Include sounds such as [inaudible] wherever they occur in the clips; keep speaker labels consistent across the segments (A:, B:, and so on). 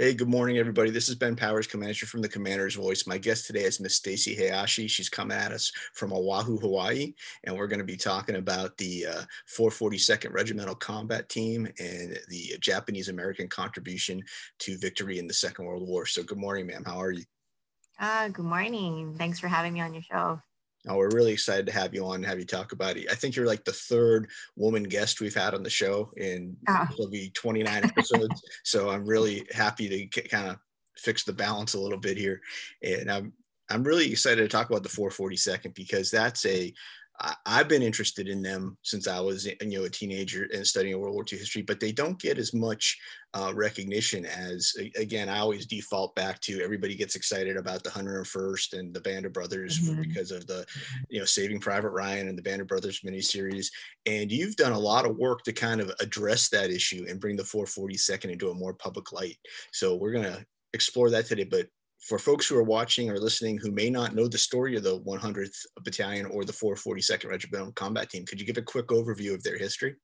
A: Hey, good morning, everybody. This is Ben Powers, Commander from the Commander's Voice. My guest today is Miss Stacy Hayashi. She's coming at us from Oahu, Hawaii, and we're going to be talking about the uh, 442nd Regimental Combat Team and the Japanese American contribution to victory in the Second World War. So, good morning, ma'am. How are you?
B: Uh, good morning. Thanks for having me on your show.
A: Oh, we're really excited to have you on and have you talk about it. I think you're like the third woman guest we've had on the show, in oh. it'll be 29 episodes. [laughs] so I'm really happy to kind of fix the balance a little bit here. And I'm I'm really excited to talk about the 442nd because that's a I've been interested in them since I was, you know, a teenager and studying World War II history, but they don't get as much uh, recognition as, again, I always default back to everybody gets excited about the 101st and the Band of Brothers mm-hmm. because of the, you know, Saving Private Ryan and the Band of Brothers miniseries. And you've done a lot of work to kind of address that issue and bring the 442nd into a more public light. So we're going to explore that today. But for folks who are watching or listening who may not know the story of the 100th Battalion or the 442nd Regimental Combat Team, could you give a quick overview of their history?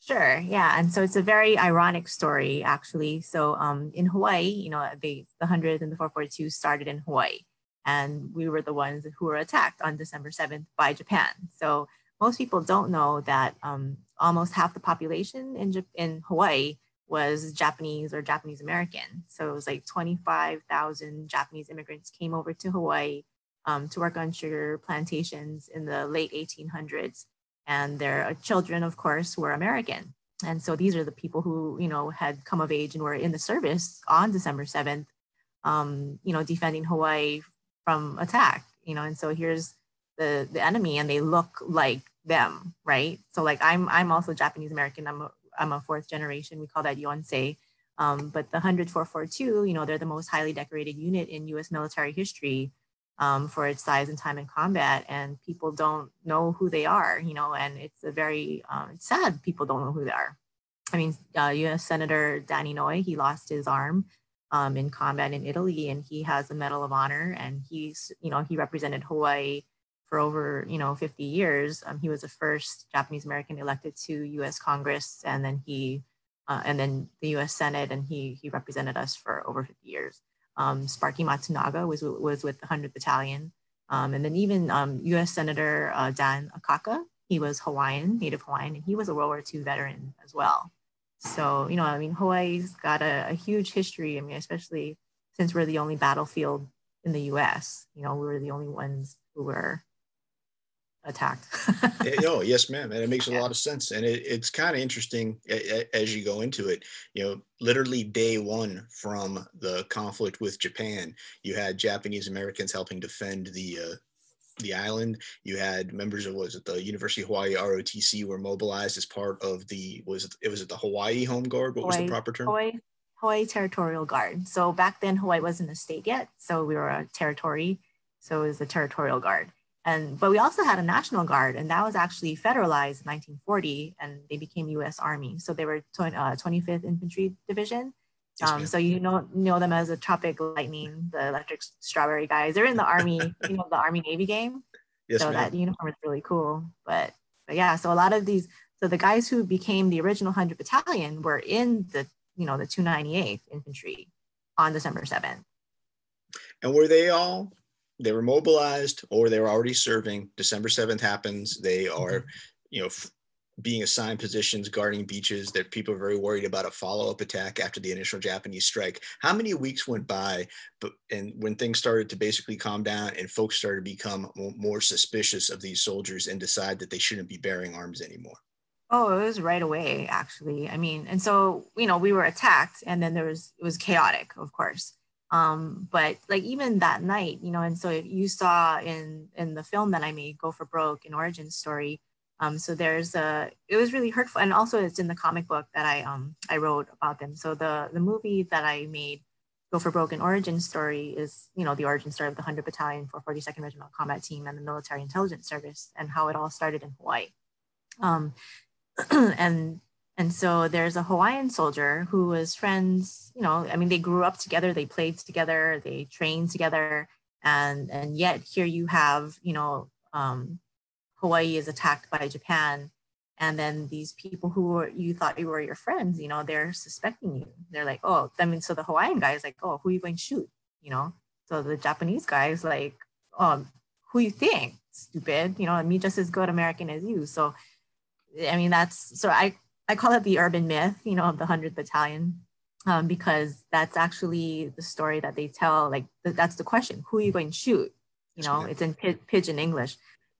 B: Sure. Yeah. And so it's a very ironic story, actually. So um, in Hawaii, you know, they, the 100th and the 442 started in Hawaii, and we were the ones who were attacked on December 7th by Japan. So most people don't know that um, almost half the population in, in Hawaii was Japanese or Japanese American. So it was like 25,000 Japanese immigrants came over to Hawaii um, to work on sugar plantations in the late 1800s. And their uh, children, of course, were American. And so these are the people who, you know, had come of age and were in the service on December 7th, um, you know, defending Hawaii from attack, you know, and so here's the, the enemy and they look like them, right? So like I'm, I'm also Japanese American. I'm I'm a fourth generation. We call that Yonsei. Um, but the 10442, you know, they're the most highly decorated unit in U.S. military history um, for its size and time in combat, and people don't know who they are, you know, and it's a very um, it's sad people don't know who they are. I mean, uh, U.S. Senator Dan Inouye, he lost his arm um, in combat in Italy, and he has a Medal of Honor, and he's, you know, he represented Hawaii for over you know 50 years. Um, he was the first Japanese American elected to U.S. Congress, and then he uh, and then the U.S. Senate, and he he represented us for over 50 years. Um, Sparky Matsunaga was was with the 100th Battalion, um, and then even U.S. Um, Senator uh, Dan Akaka, he was Hawaiian, Native Hawaiian, and he was a World War II veteran as well. So you know, I mean, Hawaii's got a, a huge history. I mean, especially since we're the only battlefield in the U.S. You know, we were the only ones who were attacked. [laughs]
A: oh, yes, ma'am. And it makes a yeah. lot of sense. And it, it's kind of interesting as you go into it. You know, literally day one from the conflict with Japan, you had Japanese Americans helping defend the uh, the island. You had members of was it the University of Hawaii ROTC were mobilized as part of the was it, it was it the Hawaii Home Guard? What Hawaii, was the proper term?
B: Hawaii, Hawaii Territorial Guard. So back then Hawaii wasn't a state yet, so we were a territory. So it was the Territorial Guard. And, but we also had a National Guard, and that was actually federalized in 1940, and they became U.S. Army. So they were tw- uh, 25th Infantry Division. Um, so you know know them as the Tropic Lightning, the Electric Strawberry guys. They're in the Army, [laughs] you know, the Army Navy game. Yes, so that uniform is really cool. But but yeah, so a lot of these, so the guys who became the original 100 Battalion were in the you know the 298th Infantry on December 7th.
A: And were they all they were mobilized or they were already serving. December 7th happens. They are, you know, f- being assigned positions guarding beaches that people are very worried about a follow-up attack after the initial Japanese strike. How many weeks went by but and when things started to basically calm down and folks started to become more suspicious of these soldiers and decide that they shouldn't be bearing arms anymore?
B: Oh, it was right away actually. I mean, and so, you know, we were attacked and then there was it was chaotic, of course um, but like even that night you know and so if you saw in in the film that i made go for broke an origin story um, so there's a it was really hurtful and also it's in the comic book that i um i wrote about them. So the the movie that i made go for broke an origin story is you know the origin story of the 100 battalion for 42nd regimental combat team and the military intelligence service and how it all started in hawaii. Um, [clears throat] and and so there's a Hawaiian soldier who was friends, you know, I mean, they grew up together, they played together, they trained together. And, and yet here you have, you know, um, Hawaii is attacked by Japan and then these people who were, you thought you were your friends, you know, they're suspecting you. They're like, oh, I mean, so the Hawaiian guy is like, oh, who are you going to shoot? You know, so the Japanese guy is like, oh, who you think? Stupid, you know, me just as good American as you. So, I mean, that's so I I call it the urban myth, you know, of the hundredth battalion, um, because that's actually the story that they tell. Like that's the question: Who are you going to shoot? You know, it's in pidgin English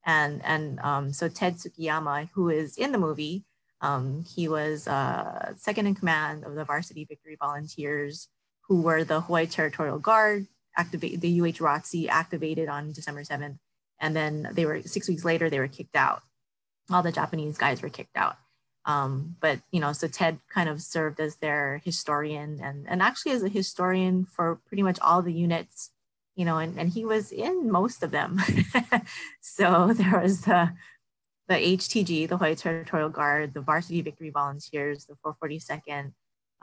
B: and and um, so Ted Tsukiyama, who is in the movie, um, he was uh, second in command of the Varsity Victory Volunteers, who were the Hawaii Territorial Guard. Activate the UH ROTC activated on December seventh, and then they were six weeks later they were kicked out. All the Japanese guys were kicked out. Um, but you know, so Ted kind of served as their historian and and actually as a historian for pretty much all the units you know, and, and he was in most of them. [laughs] so there was the, the HTG, the Hawaii Territorial Guard, the Varsity Victory Volunteers, the 442nd,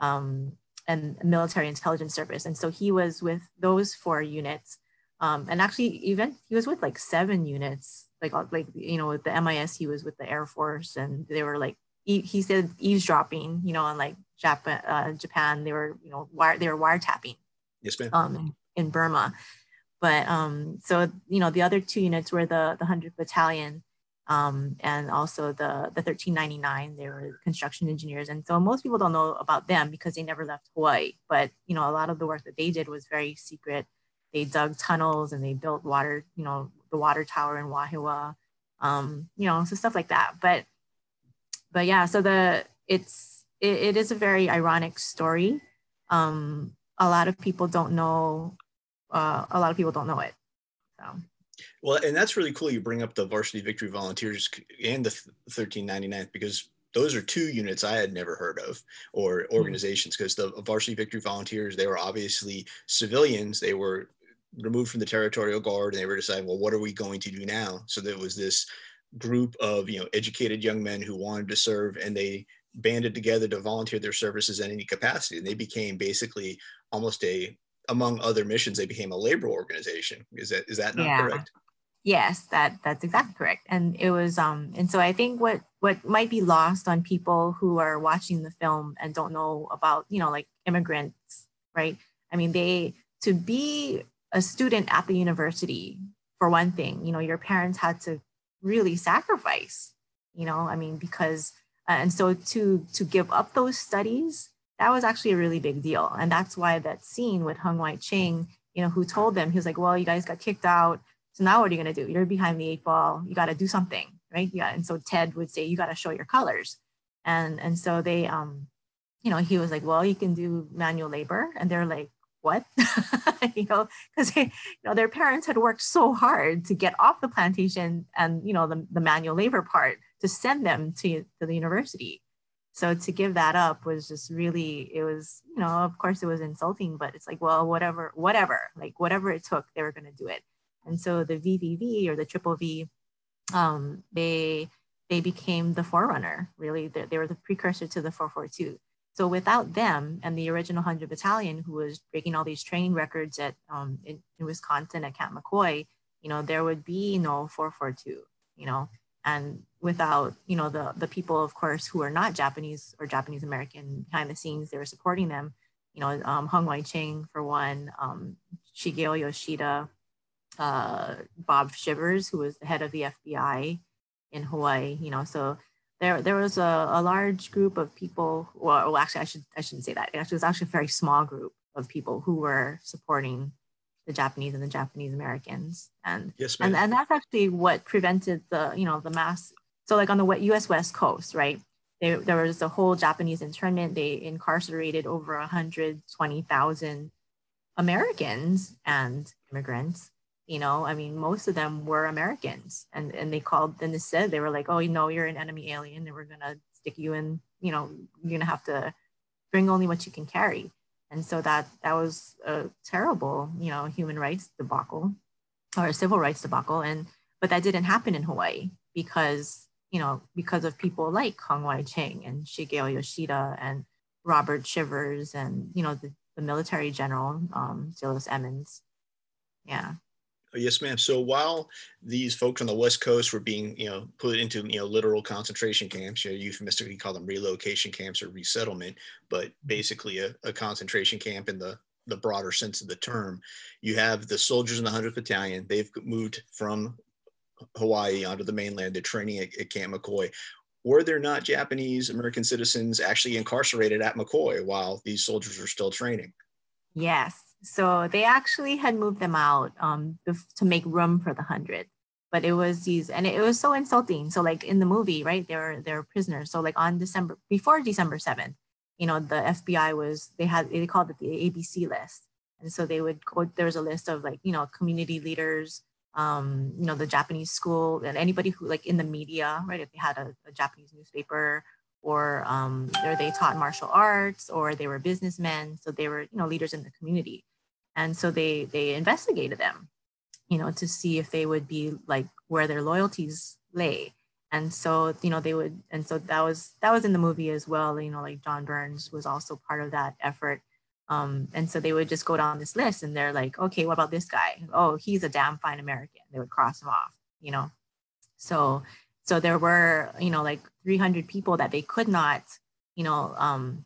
B: um, and Military Intelligence Service. And so he was with those four units. Um, and actually, even he was with like seven units, like like you know, with the MIS, he was with the Air Force, and they were like he said eavesdropping, you know, on like Japan, uh, Japan, they were you know wire they were wiretapping.
A: Yes, ma'am.
B: Um, in Burma, but um, so you know, the other two units were the the 100th Battalion um, and also the the 1399. They were construction engineers, and so most people don't know about them because they never left Hawaii. But you know, a lot of the work that they did was very secret. They dug tunnels and they built water, you know, the water tower in Wahiawa, um, you know, so stuff like that. But but yeah, so the it's it, it is a very ironic story. Um, a lot of people don't know uh, a lot of people don't know it. So.
A: Well, and that's really cool. You bring up the Varsity Victory Volunteers and the 1399th because those are two units I had never heard of or hmm. organizations because the Varsity Victory Volunteers, they were obviously civilians. They were removed from the territorial guard and they were deciding, well, what are we going to do now? So there was this group of, you know, educated young men who wanted to serve and they banded together to volunteer their services in any capacity. And they became basically almost a among other missions, they became a labor organization. Is that is that not yeah. correct?
B: Yes, that that's exactly correct. And it was um and so I think what what might be lost on people who are watching the film and don't know about, you know, like immigrants, right? I mean, they to be a student at the university for one thing, you know, your parents had to really sacrifice, you know, I mean because uh, and so to to give up those studies that was actually a really big deal. And that's why that scene with Hung Wai Ching, you know, who told them, he was like, well, you guys got kicked out. So now what are you going to do? You're behind the eight ball. You got to do something, right? Yeah. And so Ted would say, you got to show your colors. And, and so they, um, you know, he was like, well, you can do manual labor. And they're like, what? [laughs] you know, because you know, their parents had worked so hard to get off the plantation and, you know, the, the manual labor part to send them to, to the university. So to give that up was just really it was you know of course it was insulting but it's like well whatever whatever like whatever it took they were going to do it. And so the vvv or the triple v um, they they became the forerunner really. They, they were the precursor to the 442 so without them and the original 100 battalion who was breaking all these training records at um, in, in wisconsin at camp mccoy you know there would be no 442 you know? And without you know the the people of course who are not japanese or japanese american behind the scenes they were supporting them you know um, hung wai ching for one um, shigeo yoshida uh, bob shivers who was the head of the fbi in hawaii you know? So there there was a, a large group of people well, well actually i should i shouldn't say that it was actually a very small group of people who were supporting the Japanese and the Japanese Americans. And,
A: yes,
B: and and that's actually what prevented the, you know, the mass. So like on the US West Coast, right? There, there was a whole Japanese internment. They incarcerated over 120,000 Americans and immigrants. You know, I mean, most of them were Americans, and and they called and they said they were like, oh, you know, you're an enemy alien, and we're gonna stick you in. You know, you're gonna have to bring only what you can carry and so that that was a terrible you know human rights debacle or civil rights debacle and but that didn't happen in hawaii because you know because of people like hung wai ching and shigeo yoshida and robert shivers and you know the, the military general um Delos Emmons yeah
A: Yes, ma'am. So while these folks on the West Coast were being, you know, put into, you know, literal concentration camps, you know, euphemistically call them relocation camps or resettlement, but mm-hmm. basically a, a concentration camp in the the broader sense of the term, you have the soldiers in the 100th Battalion. They've moved from Hawaii onto the mainland. They're training at, at Camp McCoy. Were there not Japanese American citizens actually incarcerated at McCoy while these soldiers were still training?
B: Yes. So they actually had moved them out um, to make room for the hundred. But it was these, and it was so insulting. So like in the movie, right? They were they're prisoners. So like on December before December seventh, you know, the FBI was they had they called it the ABC list, and so they would go. There was a list of like you know community leaders, um, you know, the Japanese school, and anybody who like in the media, right? If they had a, a Japanese newspaper or um, or they taught martial arts or they were businessmen so they were you know leaders in the community and so they they investigated them you know to see if they would be like where their loyalties lay. And so you know they would and so that was that was in the movie as well you know like john burns was also part of that effort. Um, and so they would just go down this list and they're like okay what about this guy? Oh he's a damn fine american. They would cross him off you know. So so there were you know like 300 people that they could not you know um,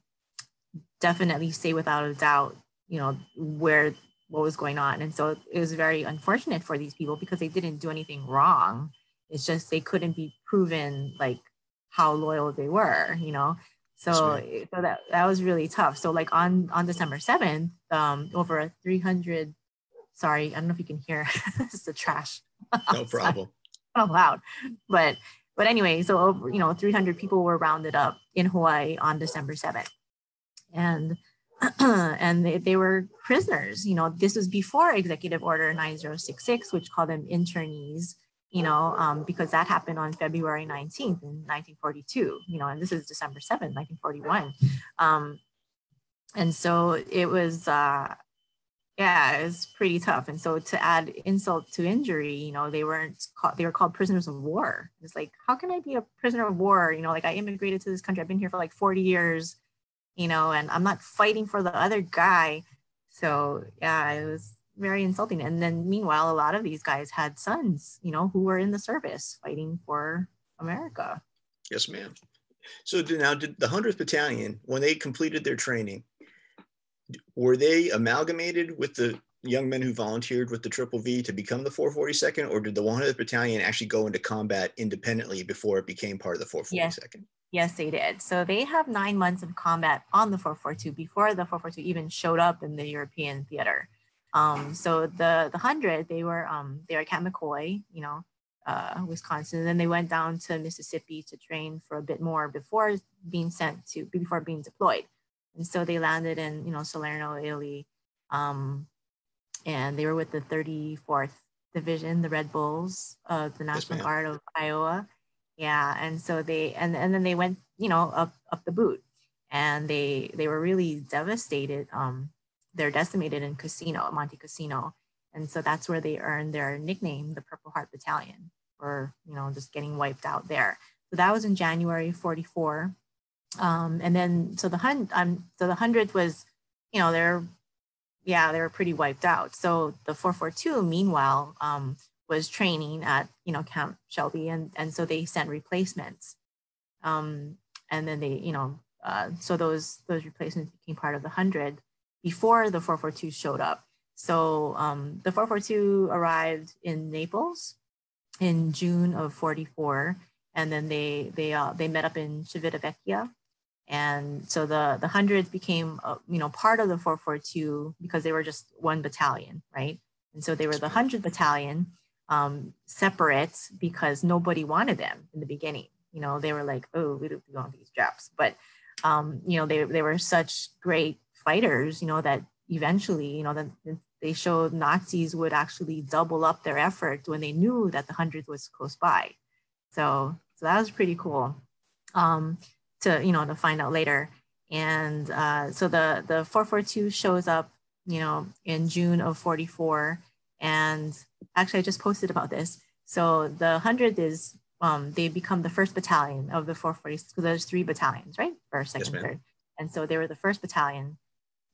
B: definitely say without a doubt you know where what was going on. And so it was very unfortunate for these people because they didn't do anything wrong. It's just they couldn't be proven like how loyal they were you know? So, so that that was really tough. So like on on december 7th um over 300 sorry i don't know if you can hear. [laughs] It's the trash.
A: No [laughs] problem.
B: So loud. But but anyway so over you know 300 people were rounded up in hawaii on december 7th and [clears throat] and they, they were prisoners. You know, this was before Executive Order 9066, which called them internees, you know, um, because that happened on February 19th in 1942, you know, and this is December 7th, 1941. Um, and so it was, uh, yeah, it was pretty tough. And so to add insult to injury, you know, they weren't called, they were called prisoners of war. It's like, how can I be a prisoner of war? You know, like I immigrated to this country. I've been here for like 40 years you know, and I'm not fighting for the other guy. So yeah, it was very insulting. And then meanwhile, a lot of these guys had sons, you know, who were in the service fighting for America.
A: Yes, ma'am. So now did the 100th Battalion, when they completed their training, were they amalgamated with the young men who volunteered with the Triple V to become the 442nd, or did the 100th Battalion actually go into combat independently before it became part of the 442nd? Yes.
B: Yes, they did. So they have nine months of combat on the 442 before the 442 even showed up in the European theater. Um, so the the hundred, they were um, they were at McCoy, you know, uh, Wisconsin. And then they went down to Mississippi to train for a bit more before being sent to before being deployed. And so they landed in you know Salerno, Italy, um, and they were with the 34th Division, the Red Bulls, uh, the National yes, Guard of Iowa yeah and so they and, and then they went you know up up the boot. And they they were really devastated um they're decimated in Cassino Monte Cassino. And so that's where they earned their nickname the purple heart battalion for you know just getting wiped out there. So that was in january 44 um and then so the hundred um so the hundredth was you know they're yeah they were pretty wiped out. So the 442 meanwhile um was training at you know Camp Shelby, and and so they sent replacements, um, and then they you know uh, so those those replacements became part of the hundred before the 442 showed up. So um, the 442 arrived in Naples in June of 44, and then they they uh, they met up in Civitavecchia, and so the the hundreds became uh, you know part of the 442 because they were just one battalion, right? And so they were the hundred battalion, um, separate because nobody wanted them in the beginning. You know, they were like, oh, we don't want these jobs. But, um, you know, they, they were such great fighters, you know, that eventually, you know, that they showed Nazis would actually double up their effort when they knew that the 100th was close by. So, so that was pretty cool um, to, you know, to find out later. And uh, so the, the 442 shows up, you know, in June of 44 and actually, I just posted about this. So the 100 is, um, they become the first battalion of the 440s because there's three battalions, right? First, second, yes, third. And so they were the first battalion.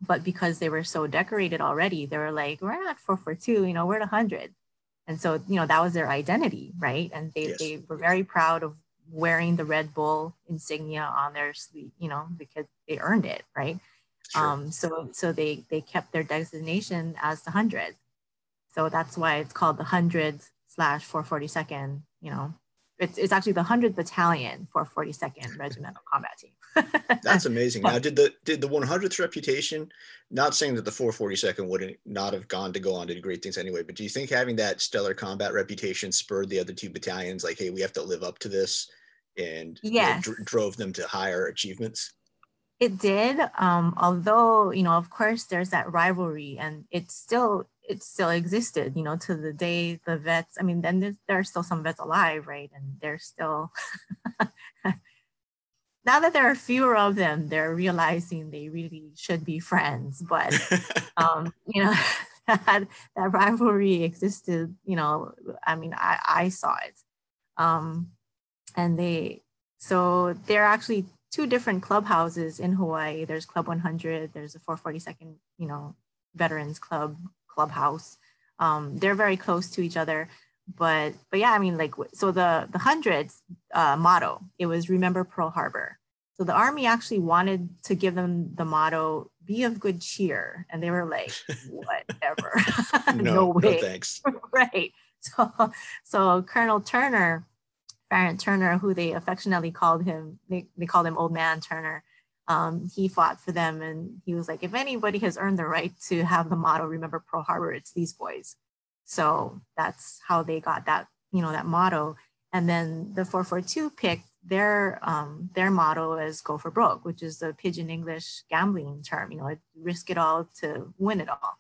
B: But because they were so decorated already, they were like, we're not 442, you know, we're the 100. and so you know that was their identity right and they, yes. they were very proud of wearing the red bull insignia on their sleeve you know because they earned it right sure. um so so they they kept their designation as the hundred so that's why it's called the hundred slash 442nd you know it's, it's actually the 100th battalion for 42nd [laughs] regimental combat team [laughs]
A: That's amazing. Now, did the did the 100th reputation? Not saying that the 442nd wouldn't not have gone to go on to do great things anyway, but do you think having that stellar combat reputation spurred the other two battalions, like, hey, we have to live up to this, and
B: yes.
A: you know, dr- drove them to higher achievements?
B: It did. Um, although you know, of course, there's that rivalry, and it still it still existed. You know, to the day the vets. I mean, then there's, there are still some vets alive, right? And they're still [laughs] now that there are fewer of them, they're realizing they really should be friends. But [laughs] um, you know, [laughs] that that rivalry existed. You know, I mean, I I saw it, um, and they so there are actually two different clubhouses in Hawaii. There's Club 100. There's a 442nd, you know, Veterans Club clubhouse. Um, they're very close to each other but but yeah i mean like so the the hundreds uh, motto it was remember pearl harbor so the army actually wanted to give them the motto be of good cheer and they were like [laughs] whatever [laughs] [laughs]
A: no, no, way no thanks
B: right so so colonel turner Farrant Turner, who they affectionately called him, they, they called him Old Man Turner. Um, he fought for them and he was like, if anybody has earned the right to have the motto, remember Pearl Harbor, it's these boys. So that's how they got that, you know, that motto. And then the 442 picked their um, their motto is "Go for broke," which is the pidgin English gambling term. You know, risk it all to win it all.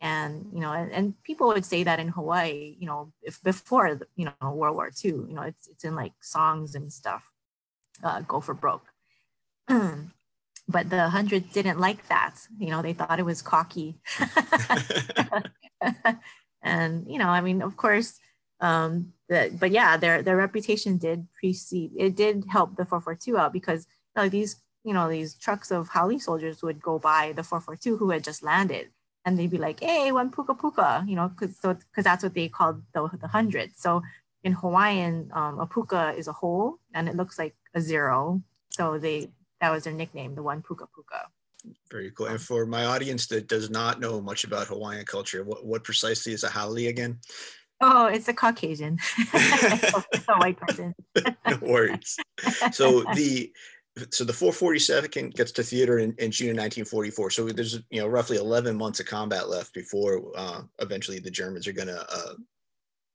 B: And you know, and, and people would say that in Hawaii. You know, if before you know World War II, you know, it's it's in like songs and stuff. Uh, go for broke. [clears throat] but the hundred didn't like that. You know, they thought it was cocky. [laughs] and you know i mean of course um the, but yeah their their reputation did precede it did help the 442 out because you know, these you know these trucks of haole soldiers would go by the 442 who had just landed and they'd be like hey one puka puka you know because so because that's what they called the, the hundred so in hawaiian um, a puka is a hole and it looks like a zero so they that was their nickname the one puka puka
A: very cool. And for my audience that does not know much about Hawaiian culture, what, what precisely is a haole again?
B: Oh, it's a Caucasian. it's [laughs] a white person. [laughs]
A: no worries. So the so the 442nd gets to theater in, in, June of 1944. So there's you know roughly 11 months of combat left before uh, eventually the Germans are going to uh,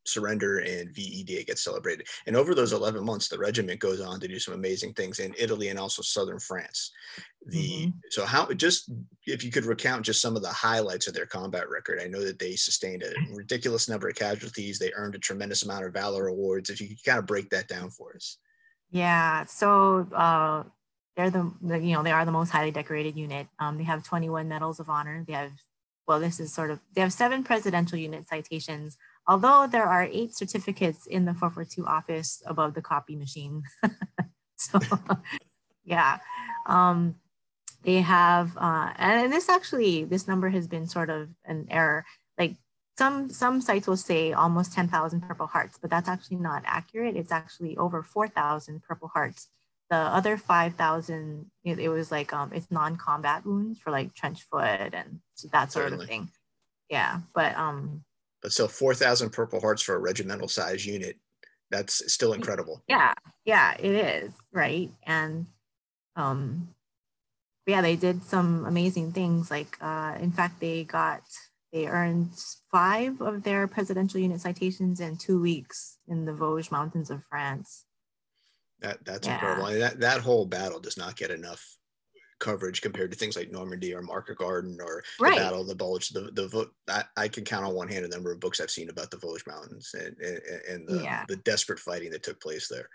A: surrender and VE Day gets celebrated. And over those 11 months, the regiment goes on to do some amazing things in Italy and also southern France. The mm-hmm. so how just if you could recount just some of the highlights of their combat record. I know that they sustained a ridiculous number of casualties. They earned a tremendous amount of valor awards. If you could kind of break that down for us.
B: Yeah. So uh, they're the, the you know they are the most highly decorated unit. Um, they have 21 medals of honor. They have well, this is sort of they have seven presidential unit citations although there are eight certificates in the 442 office above the copy machine. [laughs] so yeah, um, they have, uh, and this actually, this number has been sort of an error. Like some, some sites will say almost 10,000 Purple Hearts, but that's actually not accurate. It's actually over 4,000 Purple Hearts. The other 5,000, it, it, was like, um, it's non-combat wounds for like trench foot and that sort Certainly. of thing. Yeah, but um,
A: but still 4,000 Purple Hearts for a regimental size unit. That's still incredible.
B: Yeah, yeah, it is, right? And um, yeah, they did some amazing things. Like, uh, in fact, they got, they earned five of their presidential unit citations in two weeks in the Vosges Mountains of France.
A: That, that's yeah. incredible. I mean, that, that whole battle does not get enough coverage compared to things like Normandy or Market Garden or right. the Battle of the Bulge. The the I, I, can count on one hand the number of books I've seen about the Vosges Mountains and and, and the, yeah. the desperate fighting that took place there.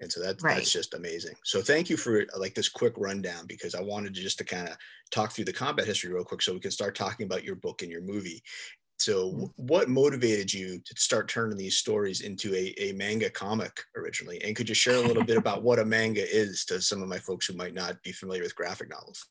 A: And so that, right. that's just amazing. So thank you for like this quick rundown because I wanted to just to kind of talk through the combat history real quick so we can start talking about your book and your movie. So, mm-hmm. what motivated you to start turning these stories into a, a manga comic originally? And could you share a little bit about what a manga is to some of my folks who might not be familiar with graphic novels?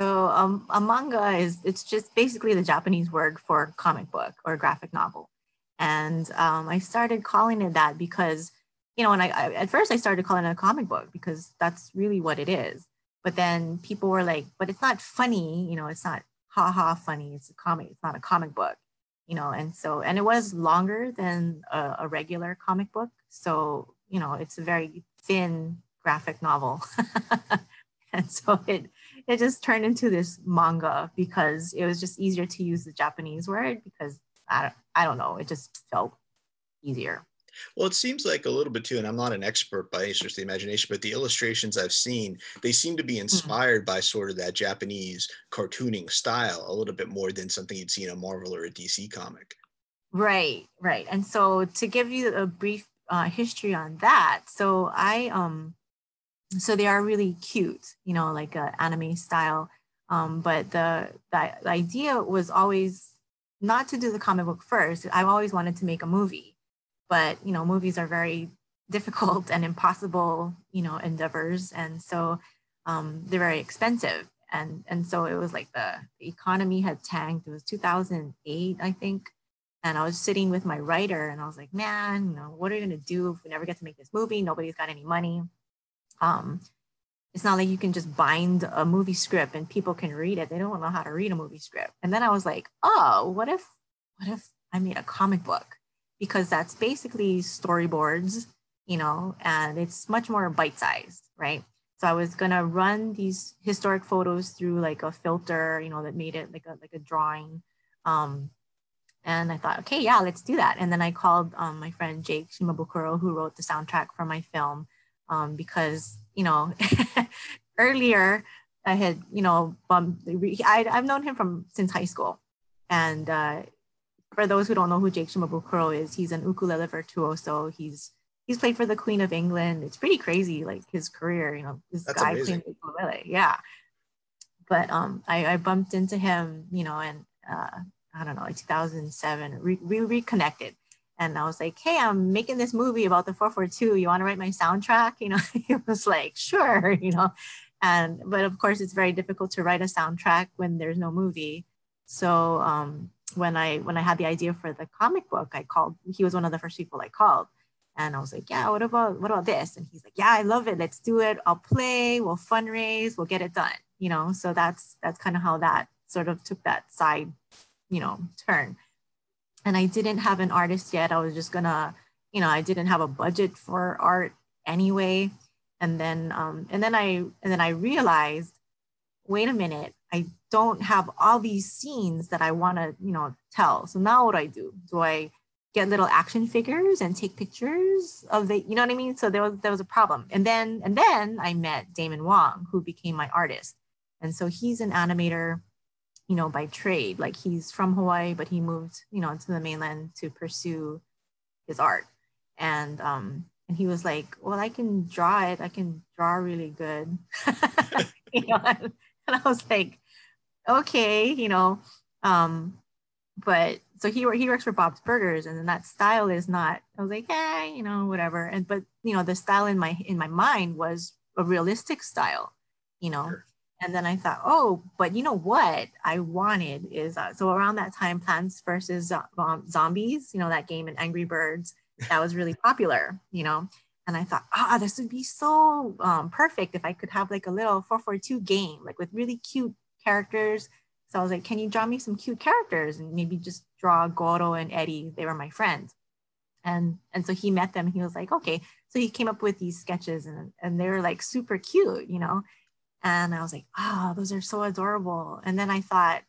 B: So, um, a manga is it's just basically the Japanese word for comic book or graphic novel, And um, I started calling it that because, you know, and I, I at first I started calling it a comic book because that's really what it is. But then people were like, but it's not funny, you know, it's not ha ha funny. It's a comic, it's not a comic book, you know. And so, and it was longer than a, a regular comic book. So, you know, it's a very thin graphic novel. [laughs] and so it it just turned into this manga because it was just easier to use the Japanese word because I, I don't know, it just felt easier.
A: Well, it seems like a little bit too, and I'm not an expert by any stretch of the imagination, but the illustrations I've seen, they seem to be mm-hmm. inspired mm-hmm. by sort of that Japanese cartooning style a little bit more than something you'd see in a Marvel or a DC comic.
B: Right, right. And so to give you a brief uh, history on that, so I um, so they are really cute, you know, like a anime style. Um, but the, the the idea was always not to do the comic book first. I've always wanted to make a movie but you know movies are very [laughs] difficult and impossible you know endeavors. And so um, they're very expensive. And and so it was like the, the economy had tanked. It was 2008 i think. And i was sitting with my writer and i was like man you know what are we going to do if we never get to make this movie? Nobody's got any money. Um, it's not like you can just bind a movie script and people can read it. They don't know how to read a movie script. And then i was like oh what if what if i made a comic book because that's basically storyboards, you know, and it's much more bite sized, right? So I was gonna run these historic photos through like a filter, you know, that made it like a like a drawing. Um, and I thought, okay, yeah, let's do that. And then I called um, my friend Jake Shimabukuro, who wrote the soundtrack for my film, um, because you know, [laughs] earlier I had, you know, bumped, I, I've known him from since high school, and uh, for those who don't know who Jake Shimabukuro is, he's an ukulele virtuoso. He's he's played for the Queen of England. It's pretty crazy, like his career. You know, this That's guy amazing. playing ukulele. Yeah. But um, I, I bumped into him, you know, and uh, I don't know, like 2007. We, we reconnected, and I was like, "Hey, I'm making this movie about the 442. You want to write my soundtrack?" [laughs] You know, he was like, "Sure," [laughs] you know. And but of course, it's very difficult to write a soundtrack when there's no movie. So um, when I when I had the idea for the comic book, I called. He was one of the first people I called, and I was like, "Yeah, what about what about this?" And he's like, "Yeah, I love it. Let's do it. I'll play. We'll fundraise. We'll get it done." You know, so that's that's kind of how that sort of took that side, you know, turn. And I didn't have an artist yet. I was just gonna, you know, I didn't have a budget for art anyway. And then um, and then I and then I realized, wait a minute, I don't have all these scenes that I want to, you know, tell. So now what do I do? Do I get little action figures and take pictures of the, you know what I mean? So there was there was a problem. And then and then I met Damon Wong, who became my artist. And so he's an animator, you know, by trade. Like he's from Hawaii, but he moved, you know, to the mainland to pursue his art. And um, and he was like, Well, I can draw it. I can draw really good. [laughs] you know, and I was like, okay, you know, um, but so he he works for Bob's Burgers, and then that style is not. I was like, yeah, you know, whatever. And but you know, the style in my in my mind was a realistic style, you know. Sure. And then I thought, oh, but you know what I wanted is uh, so around that time, Plants versus Zombies, you know, that game in Angry Birds, that was really popular, you know. And I thought, ah, this would be so um, perfect if I could have like a little 442 game, like with really cute characters. So I was like, can you draw me some cute characters and maybe just draw Goro and Eddie? They were my friends. And, and so he met them and he was like, okay. So he came up with these sketches and, and they were like super cute, you know? And I was like, oh, those are so adorable. And then I thought,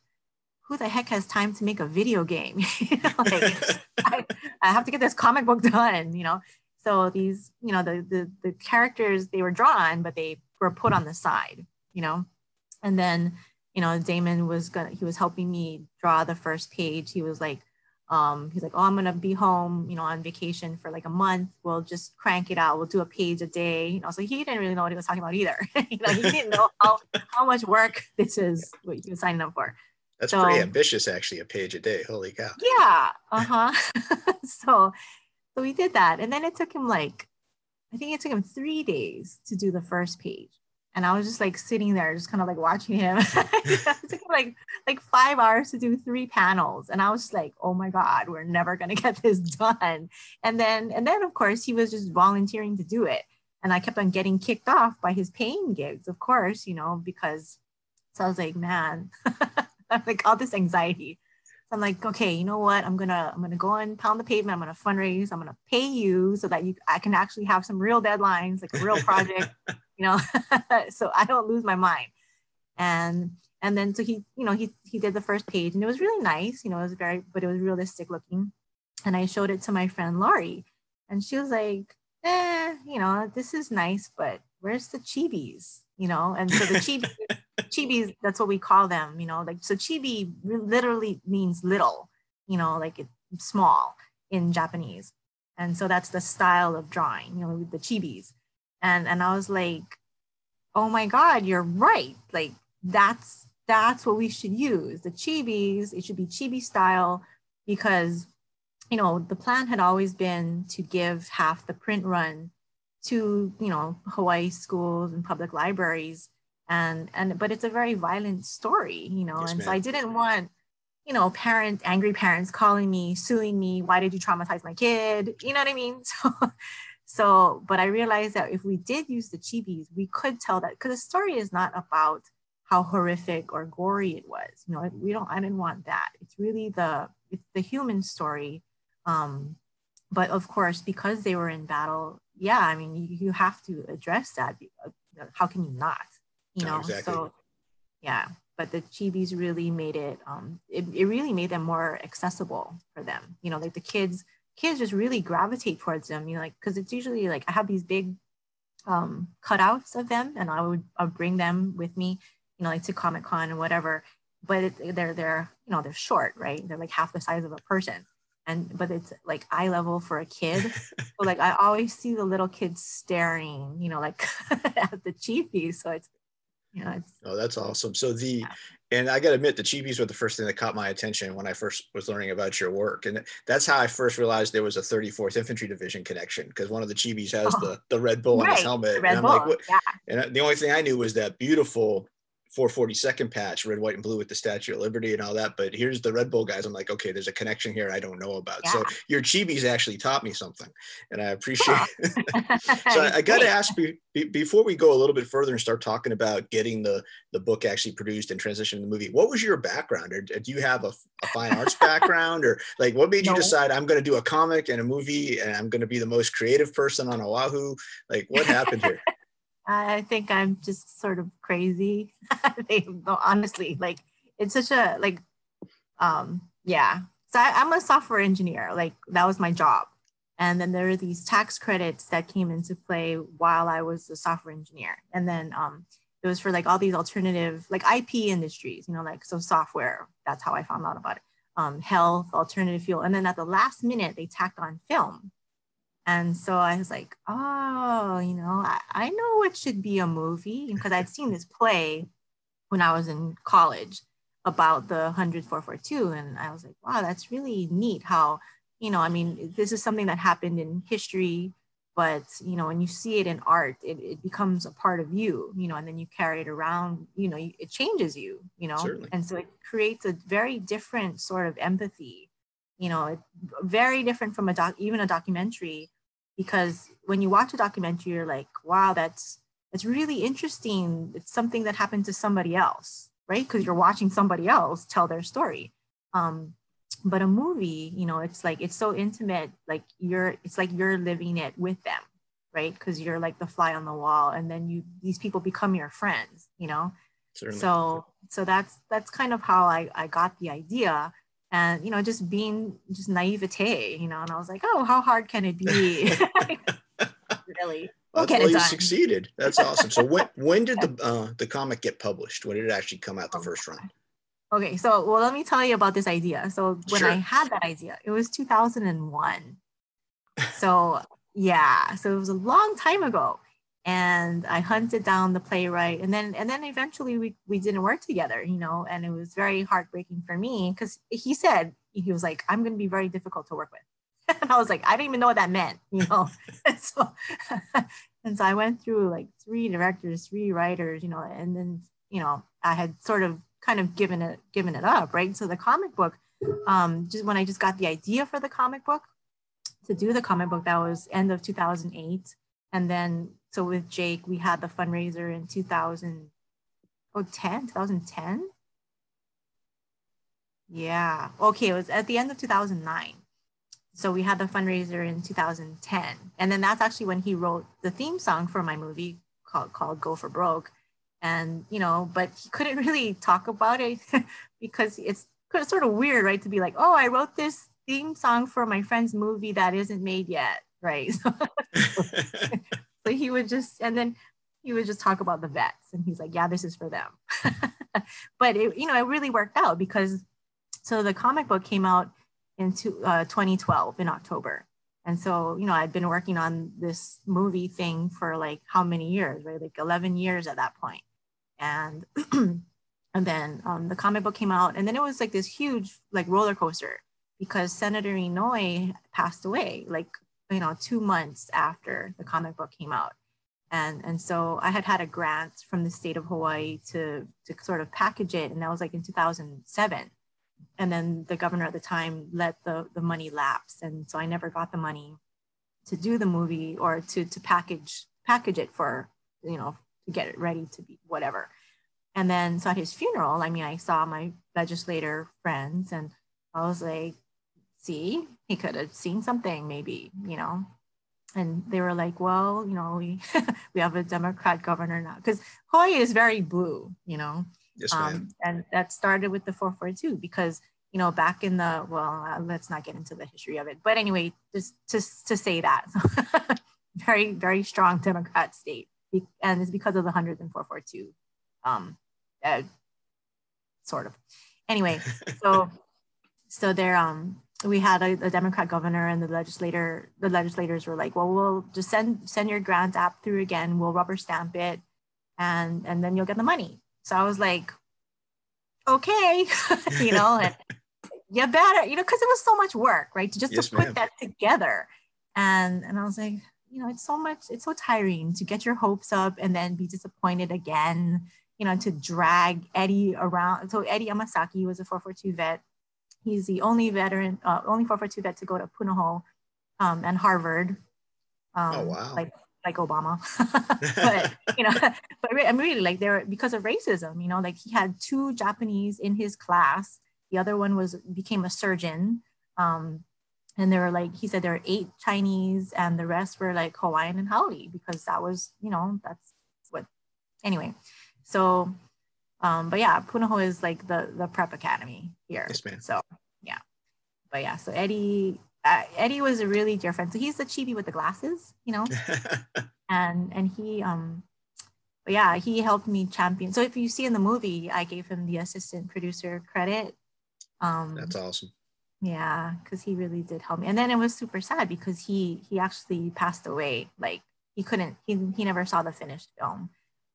B: who the heck has time to make a video game? [laughs] you know, like, [laughs] I, I have to get this comic book done, you know? So these, you know, the, the, the characters, they were drawn, but they were put on the side, you know? And then you know, Damon was gonna, he was helping me draw the first page. He was like, um, he's like, oh, I'm gonna be home, you know, on vacation for like a month. We'll just crank it out. We'll do a page a day. You know, so he didn't really know what he was talking about either. [laughs] you know, he didn't know how, how much work [laughs] this is what he was signing up for.
A: That's so, pretty ambitious, actually, a page a day. Holy cow.
B: Yeah. [laughs] Uh-huh. so so we did that. And then it took him like, I think it took him three days to do the first page. And I was just like sitting there, just kind of like watching him. [laughs] it took like like five hours to do three panels, and I was like, "Oh my god, we're never gonna get this [laughs] done." And then and then of course he was just volunteering to do it, and I kept on getting kicked off by his paying gigs, of course, you know, because so I was like, "Man," [laughs] I'm like all this anxiety. So I'm like, okay, you know what? I'm gonna I'm gonna go and pound the pavement. I'm gonna fundraise. I'm gonna pay you so that you I can actually have some real deadlines, like a real project, you know, [laughs] so I don't lose my mind. And and then so he, you know, he he did the first page and it was really nice, you know, it was very, but it was realistic looking. And I showed it to my friend Laurie, and she was like, eh, you know, this is nice, but where's the chibis? You know, and so the [laughs] chibis, chibis, that's what we call them, you know, like so chibi literally means little, you know, like it's small in Japanese. And so that's the style of drawing, you know, the chibis. And and I was like, oh my God, you're right. Like that's that's what we should use. The chibis, it should be chibi style because you know the plan had always been to give half the print run to you know hawaii schools and public libraries and and but it's a very violent story you know yes, and so i didn't want you know parent angry parents calling me suing me why did you traumatize my kid you know what i mean [laughs] so so but i realized that if we did use the chibis we could tell that because the story is not about how horrific or gory it was you know we don't i didn't want that. It's really the it's the human story um but of course because they were in battle yeah i mean you, you have to address that how can you not you know? Exactly. so yeah but the chibis really made it um it, it really made them more accessible for them. You know like the kids kids just really gravitate towards them you know like because it's usually like i have these big um cutouts of them and i would i would bring them with me you know like to comic con and whatever but it, they're they're you know they're short right? They're like half the size of a person. And but it's like eye level for a kid. [laughs] So like i always see the little kids staring you know like [laughs] at the chibis so it's know,
A: oh, that's awesome. So the, yeah. and I got to admit, the chibis were the first thing that caught my attention when I first was learning about your work, and that's how I first realized there was a 34th Infantry Division connection because one of the chibis has oh, the the Red Bull right. on his helmet, and I'm
B: Bull.
A: like, what?
B: Yeah.
A: And the only thing I knew was that beautiful 442nd patch, red, white, and blue with the Statue of Liberty and all that. But here's the Red Bull guys. I'm like, okay, there's a connection here I don't know about. Yeah. So your chibis actually taught me something, and I appreciate. [laughs] It. [laughs] so I, I got to ask be, be, before we go a little bit further and start talking about getting the the book actually produced and transitioning to the movie. What was your background? Or uh, do you have a, a fine arts [laughs] background, or like what made no. you decide I'm going to do a comic and a movie, and I'm going to be the most creative person on Oahu? Like what happened here?
B: I think I'm just sort of crazy. [laughs] honestly, like it's such a like, um, yeah. So I, I'm a software engineer. Like that was my job. And then there are these tax credits that came into play while I was a software engineer. And then um, it was for like all these alternative, like IP industries, you know, like so software. That's how I found out about it. Um, health, alternative fuel. And then at the last minute, they tacked on film. And so I was like, oh, you know, I, I know it should be a movie because I'd [laughs] seen this play when I was in college about the 100 442. And I was like, wow, that's really neat how, you know, I mean, this is something that happened in history, but, you know, when you see it in art, it, it becomes a part of you, you know, and then you carry it around, you know, it changes you, you know, Certainly. and so it creates a very different sort of empathy, you know, very different from a doc, even a documentary because when you watch a documentary you're like wow that's that's really interesting. It's something that happened to somebody else right? Because you're watching somebody else tell their story. Um but a movie you know it's like it's so intimate like you're it's like you're living it with them right? Because you're like the fly on the wall and then you these people become your friends you know? Certainly. so so that's that's kind of how i i got the idea and you know just being just naivete you know and i was like oh how hard can it be [laughs] [laughs] really
A: we'll That's why you succeeded. That's awesome. So when [laughs] when did the uh, the comic get published? When did it actually come out the oh, first run?
B: Okay, so well, let me tell you about this idea. So when sure. I had that idea, it was 2001. So yeah, so it was a long time ago, and I hunted down the playwright and then and then eventually we we didn't work together you know and it was very heartbreaking for me because he said he was like I'm going to be very difficult to work with [laughs] and I was like I didn't even know what that meant [laughs] you know and so [laughs] and so I went through like three directors, three writers, you know, and then you know I had sort of kind of given it given it up, right? So the comic book, um, just when I just got the idea for the comic book to do the comic book, that was end of 2008, and then so with Jake, we had the fundraiser in 2010, 2010. Yeah. Okay. It was at the end of 2009. So we had the fundraiser in 2010. And then that's actually when he wrote the theme song for my movie called, called Go for Broke. And, you know, but he couldn't [laughs] really talk about it [laughs] because it's sort of weird, right? To be like, oh, I wrote this theme song for my friend's movie that isn't made yet. Right. [laughs] So, he would just, and then he would just talk about the vets and he's like, yeah, this is for them. [laughs] but it, you know, it really worked out because so the comic book came out into uh, 2012 in October. And so, you know, I'd been working on this movie thing for like how many years, right? Like 11 years at that point. And, [clears throat] and then um, the comic book came out and then it was like this huge like roller coaster because Senator Inouye passed away like, you know, two months after the comic book came out. And, and so I had had a grant from the state of Hawaii to, to sort of package it. And that was like in 2007 and then the governor at the time let the, the money lapse and so i never got the money to do the movie or to, to package package it for you know to get it ready to be whatever and then so at his funeral i mean i saw my legislator friends and i was like see he could have seen something maybe you know and they were like well you know we [laughs] we have a democrat governor now because hawaii is very blue you know
A: Yes, ma'am. Um,
B: and that started with the 442 because, you know, back in the, well, uh, let's not get into the history of it. But anyway, just, just to say that, [laughs] very, very strong Democrat state. And it's because of the 100 and 442, um, uh, sort of. Anyway, [laughs] so, so there, um, we had a, a, Democrat governor and the legislator, the legislators were like, well, we'll just send, send your grant app through again. We'll rubber stamp it and, and then you'll get the money. So I was like, okay, [laughs] you know, and you better, you know, because it was so much work, right? To just yes, to put that together. And and I was like, you know, it's so much, it's so tiring to get your hopes up and then be disappointed again, you know, to drag Eddie around. So Eddie Yamasaki was a 442 vet. He's the only veteran, uh, only 442 vet to go to Punahou um, and Harvard.
A: Um, oh, wow.
B: Like like Obama. [laughs] but [laughs] you know, [laughs] but I'm really like there because of racism. You know, like he had two Japanese in his class. The other one was became a surgeon. Um, and there were like he said there were eight Chinese, and the rest were like Hawaiian and Haole because that was you know that's what. Anyway, so, um, but yeah, Punahou is like the the prep academy here.
A: Yes, ma'am.
B: So yeah, but yeah, so Eddie uh, Eddie was a really dear friend. So he's the chibi with the glasses, you know, [laughs] and and he um, but yeah, he helped me champion. So if you see in the movie, I gave him the assistant producer credit.
A: Um, That's awesome.
B: Yeah, because he really did help me. And then it was super sad because he he actually passed away. Like he couldn't he he never saw the finished film,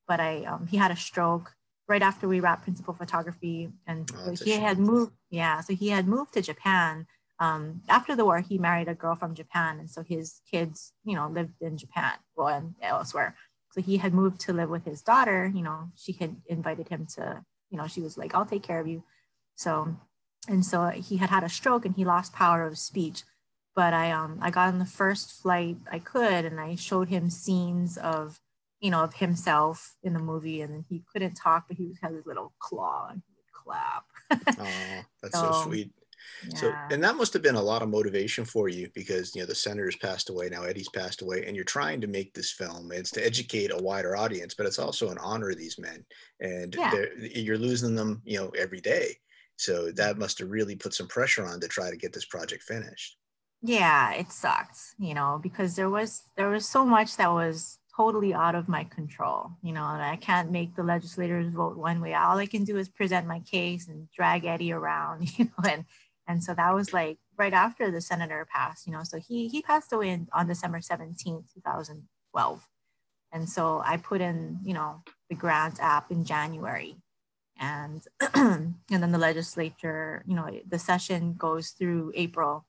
B: but I um, he had a stroke right after we wrapped principal photography, and oh, he had moved. Yeah, so he had moved to Japan um, after the war, he married a girl from Japan, and so his kids, you know, lived in Japan, well, and elsewhere. So he had moved to live with his daughter. You know, she had invited him to, you know, she was like, "I'll take care of you." So, and so he had had a stroke and he lost power of speech. But I, um, I got on the first flight I could, and I showed him scenes of, you know, of himself in the movie, and then he couldn't talk, but he had his little claw and he would clap.
A: oh, [laughs] that's so, so sweet so, and that must have been a lot of motivation for you because, you know, the senator's passed away, now Eddie's passed away, and you're trying to make this film. It's to educate a wider audience, but it's also an honor of these men. And yeah. you're losing them, you know, every day. So that mm-hmm. must have really put some pressure on to try to get this project finished.
B: Yeah, it sucked, you know, because there was there was so much that was totally out of my control, you know, and I can't make the legislators vote one way. All I can do is present my case and drag Eddie around, [laughs] you know, and and so that was like right after the senator passed, you know. So he he passed away in, on December 17th, 2012. And so I put in, you know, the grant app in January. And [clears throat] and then the legislature, you know, the session goes through April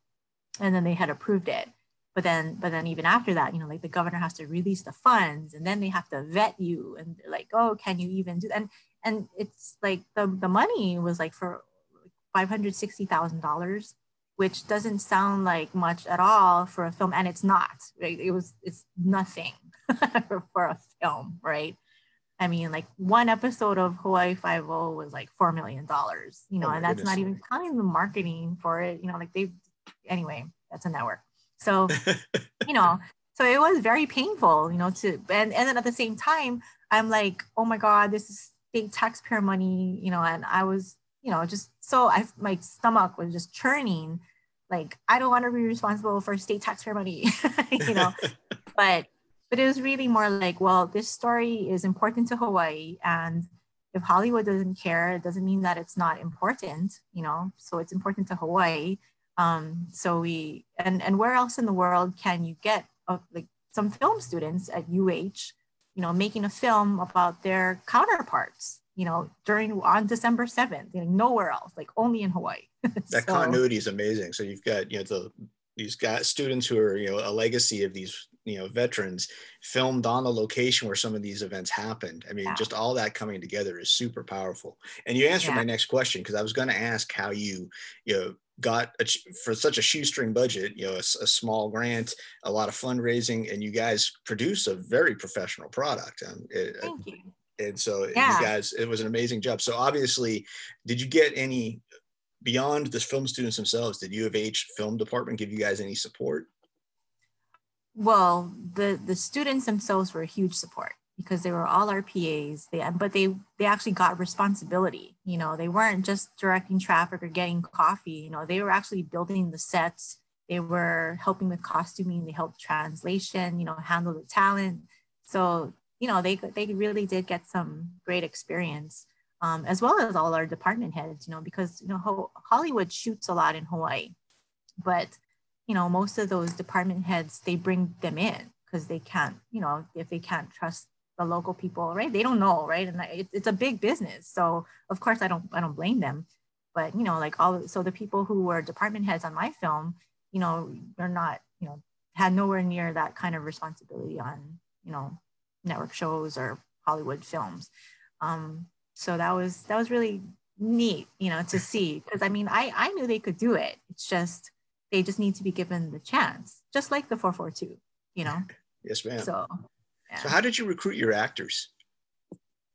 B: and then they had approved it. But then but then even after that you know like the governor has to release the funds and then they have to vet you and like oh can you even do that? and and it's like the the money was like for $560,000 which doesn't sound like much at all for a film and it's not right it was it's nothing [laughs] for a film right I mean, like one episode of Hawaii Five O was like four million dollars, you know, oh and that's goodness. not even counting the marketing for it. You know, like they, anyway, that's a network. So, you know, so it was very painful, you know, to and and then at the same time, I'm like, oh my god, this is state taxpayer money, you know, and I was, you know, just so I my stomach was just churning, like I don't want to be responsible for state taxpayer money, [laughs] you know, [laughs] but but it was really more like, well, this story is important to Hawaii. And if Hollywood doesn't care, it doesn't mean that it's not important, you know, so it's important to Hawaii. Um, so we, and, and where else in the world can you get uh, like some film students at UH, you know, making a film about their counterparts, you know, during on December 7th, you know, nowhere else, like only in Hawaii. [laughs]
A: that so, continuity is amazing. So you've got, you know, the, these got students who are, you know, a legacy of these you know veterans filmed on the location where some of these events happened i mean yeah. just all that coming together is super powerful and you answered yeah. my next question because i was going to ask how you you know got a, for such a shoestring budget you know a, a, small grant a lot of fundraising and you guys produce a very professional product um, it,
B: Thank you.
A: and so yeah. you guys it was an amazing job so obviously did you get any beyond the film students themselves did u of h film department give you guys any support
B: well, the the students themselves were a huge support because they were all RPAs. They but they they actually got responsibility. You know, they weren't just directing traffic or getting coffee. You know, they were actually building the sets. They were helping with costuming. They helped translation. You know, handle the talent. So you know, they they really did get some great experience. Um, as well as all our department heads, you know, because you know Hollywood shoots a lot in Hawaii, but you know, most of those department heads, they bring them in because they can't, you know, if they can't trust the local people, right? They don't know, right? And it, it's a big business. So of course I don't, I don't blame them, but you know, like all, so the people who were department heads on my film, you know, they're not, you know, had nowhere near that kind of responsibility on, you know, network shows or Hollywood films. Um, so that was, that was really neat, you know, to see, because I mean, I, I knew they could do it. It's just, they just need to be given the chance, just like the 442, you know?
A: Yes, ma'am.
B: So,
A: yeah. so how did you recruit your actors?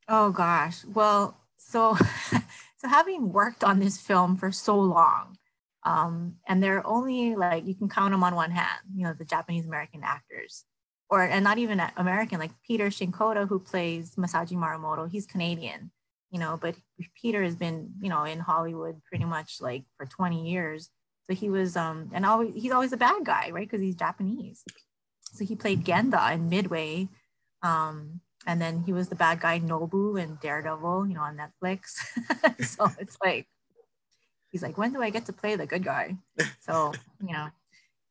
B: Oh gosh. Well, so [laughs] so having worked on this film for so long, um, and they're only like you can count them on one hand, you know, the Japanese American actors. Or and not even American, like Peter Shinkoda, who plays Masaji Morimoto, he's Canadian, you know, but Peter has been, you know, in Hollywood pretty much like for 20 years. So he was, um, and always he's always a bad guy, right? Because he's Japanese. So he played Genda in Midway, um, and then he was the bad guy Nobu in Daredevil, you know, on Netflix. [laughs] [laughs] so it's like he's like, when do I get to play the good guy? So you know,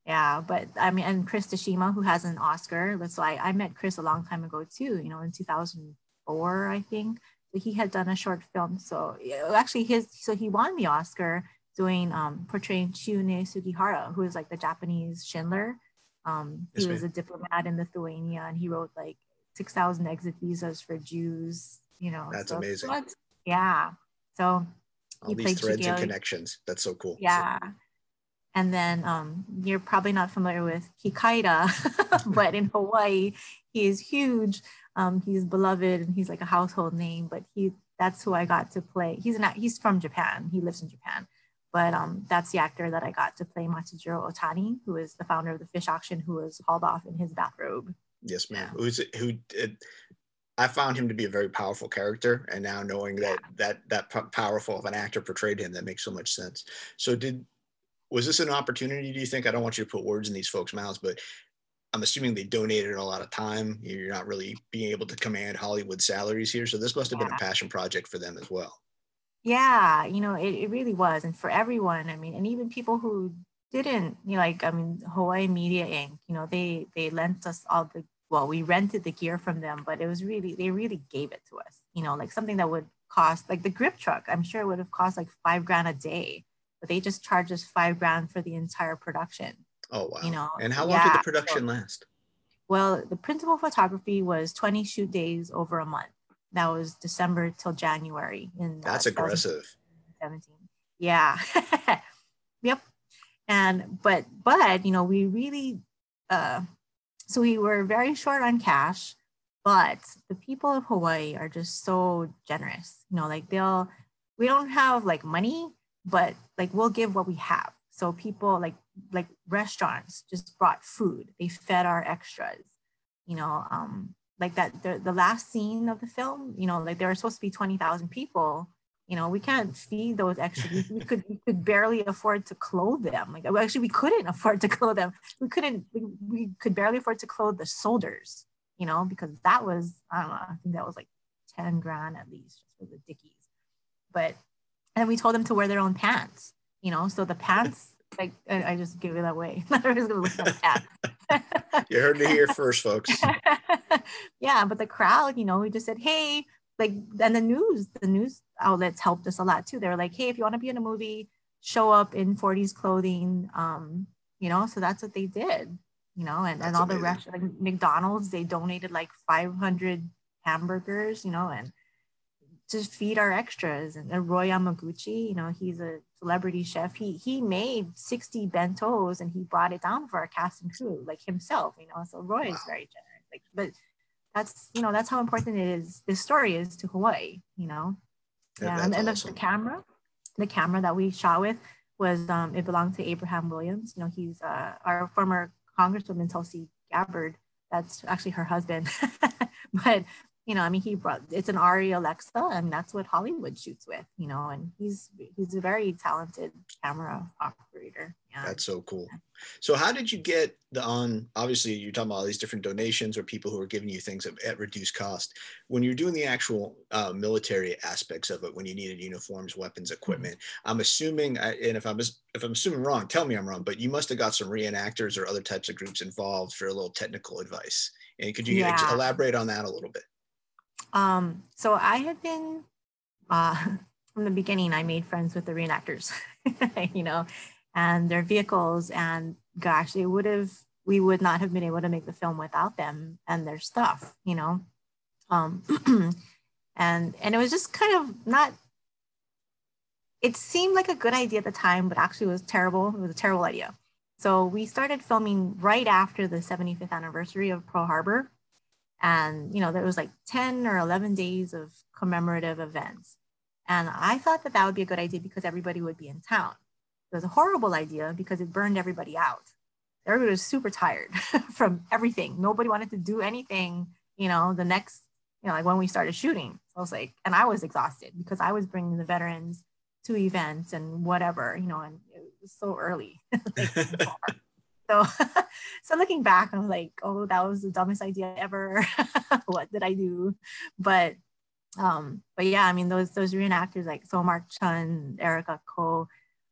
B: yeah. But I mean, and Chris Tashima, who has an Oscar, that's why I met Chris a long time ago too. You know, in 2004, I think. He had done a short film. So actually, his so he won the Oscar doing um, portraying Chiune Sugihara, who is like the Japanese Schindler. Um, he yes, was a diplomat in Lithuania, and he wrote like six thousand exit visas for Jews. You know,
A: that's so, amazing. So
B: yeah, so
A: all these threads and connections. That's so cool.
B: Yeah. So. And then um, you're probably not familiar with Kikaida, [laughs] but in Hawaii, he is huge. Um, he's beloved and he's like a household name. But he that's who I got to play. He's not he's from Japan. He lives in Japan. But um, that's the actor that I got to play Matsujiro Otani, who is the founder of the fish auction, who was hauled off in his bathrobe.
A: Yes, ma'am. Yeah. Who's who? It, I found him to be a very powerful character, and now knowing that yeah. that that powerful of an actor portrayed him, that makes so much sense. So, did was this an opportunity? Do you think? I don't want you to put words in these folks' mouths, but I'm assuming they donated a lot of time. You're not really being able to command Hollywood salaries here, so this must have yeah. been a passion project for them as well.
B: Yeah, you know, it, it really was. And for everyone, I mean, and even people who didn't, you know, like, I mean, Hawaii Media Inc., you know, they, they lent us all the, well, we rented the gear from them, but it was really, they really gave it to us, you know, like something that would cost, like the grip truck, I'm sure it would have cost like five grand a day, but they just charged us five grand for the entire production.
A: Oh wow!
B: You know,
A: and how long yeah, did the production so, last?
B: Well, the principal photography was 20 shoot days over a month. That was December till January. In
A: that's uh, aggressive.
B: 17. Yeah. [laughs] yep. And but but you know we really uh, so we were very short on cash, but the people of Hawaii are just so generous. You know, like they'll we don't have like money, but like we'll give what we have. So people like like restaurants just brought food. They fed our extras. You know, um, like that the, the last scene of the film, you know, like there are supposed to be 20,000 people. You know, we can't feed those extras. [laughs] We, we could we could barely afford to clothe them. Like actually we couldn't [laughs] afford to clothe them. We couldn't we, we could barely afford to clothe the soldiers, you know, because that was, I don't know, I think that was like 10 grand at least just for the dickies. But and we told them to wear their own pants, you know, so the pants [laughs] like I, I just give it away. Everybody's gonna look at
A: that. you heard it here first, folks.
B: yeah, but the crowd, you know, we just said, hey, like, and the news, the news outlets helped us a lot too. They were like, hey, if you want to be in a movie, show up in 40s clothing. Um, you know, so that's what they did. You know, and, and all amazing. the rest, like McDonald's, they donated like 500 hamburgers. You know, and to feed our extras. And Roy Yamaguchi, you know, he's a celebrity chef. He he made 60 bentos and he brought it down for our cast and crew, like himself, you know. So Roy wow. is very generous. Like, but that's you know, that's how important it is. This story is to Hawaii, you know. Yeah, yeah and, and awesome. the, the camera, the camera that we shot with was um it belonged to Abraham Williams. You know, he's uh, our former Congresswoman Tulsi Gabbard. That's actually her husband. [laughs] but you know, I mean, he brought it's an ARRI Alexa, and that's what Hollywood shoots with, you know, and he's he's a very talented camera operator.
A: Yeah. That's so cool. So, how did you get the on? Obviously, you're talking about all these different donations or people who are giving you things at, at reduced cost. When you're doing the actual uh, military aspects of it, when you needed uniforms, weapons, equipment, mm-hmm. I'm assuming, and if I'm if I'm assuming wrong, tell me I'm wrong. But you must have got some reenactors or other types of groups involved for a little technical advice. And could you yeah. elaborate on that a little bit?
B: Um, so I had been uh, [laughs] from the beginning. I made friends with the reenactors, [laughs] you know, and their vehicles. And gosh, they would have. We would not have been able to make the film without them and their stuff, you know. Um, [clears throat] and and it was just kind of not. It seemed like a good idea at the time, but actually it was terrible. It was a terrible idea. So we started filming right after the 75th anniversary of Pearl Harbor and you know there was like 10 or 11 days of commemorative events and i thought that that would be a good idea because everybody would be in town it was a horrible idea because it burned everybody out. Everybody was super tired [laughs] from everything. Nobody wanted to do anything you know the next you know like when we started shooting. So i was like and i was exhausted because i was bringing the veterans to events and whatever you know and it was so early. [laughs] Like, so, [laughs] so looking back, I'm like, oh, that was the dumbest idea ever. what did I do? But, um, but yeah, I mean, those those reenactors like so Mark Chun, Erica Ko,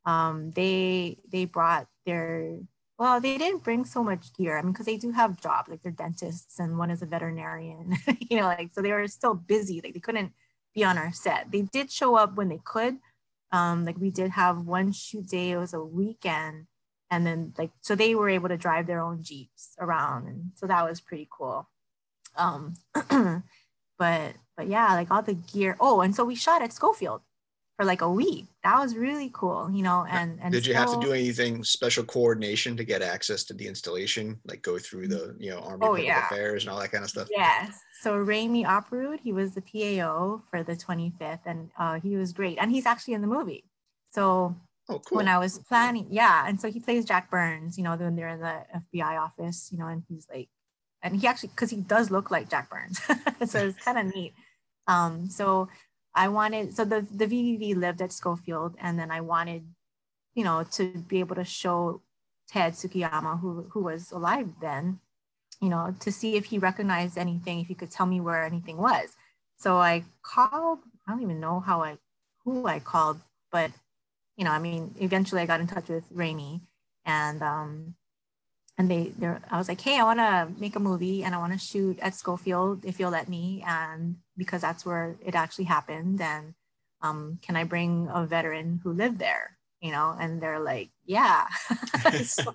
B: um, they they brought their well, they didn't bring so much gear. I mean, because they do have jobs, like they're dentists, and one is a veterinarian. [laughs] you know, like so they were still busy. Like they couldn't be on our set. They did show up when they could. Um, like we did have one shoot day. It was a weekend and then like so they were able to drive their own jeeps around and so that was pretty cool um [clears throat] but but yeah like all the gear oh and so we shot at schofield for like a week that was really cool you know and and
A: did you have to do anything special coordination to get access to the installation like go through the you know army oh, public yeah. affairs and all that kind of stuff
B: yes so Rami Operud, he was the PAO for the 25th and uh, he was great and he's actually in the movie so Oh, cool. When I was planning, yeah. And so he plays Jack Burns, you know, when they're in the FBI office, you know, and he's like, and he actually, because he does look like Jack Burns. [laughs] so it's kind of neat. Um, so I wanted, so the, the VVV lived at Schofield, and then I wanted, you know, to be able to show Ted Tsukiyama, who, who was alive then, you know, to see if he recognized anything, if he could tell me where anything was. So I called, I don't even know how I, who I called, but you know, I mean, eventually I got in touch with Rami and um, and they they I was like, hey, I want to make a movie and I want to shoot at Schofield if you'll let me, and because that's where it actually happened. And um, can I bring a veteran who lived there? you know, and they're like, yeah. [laughs] so,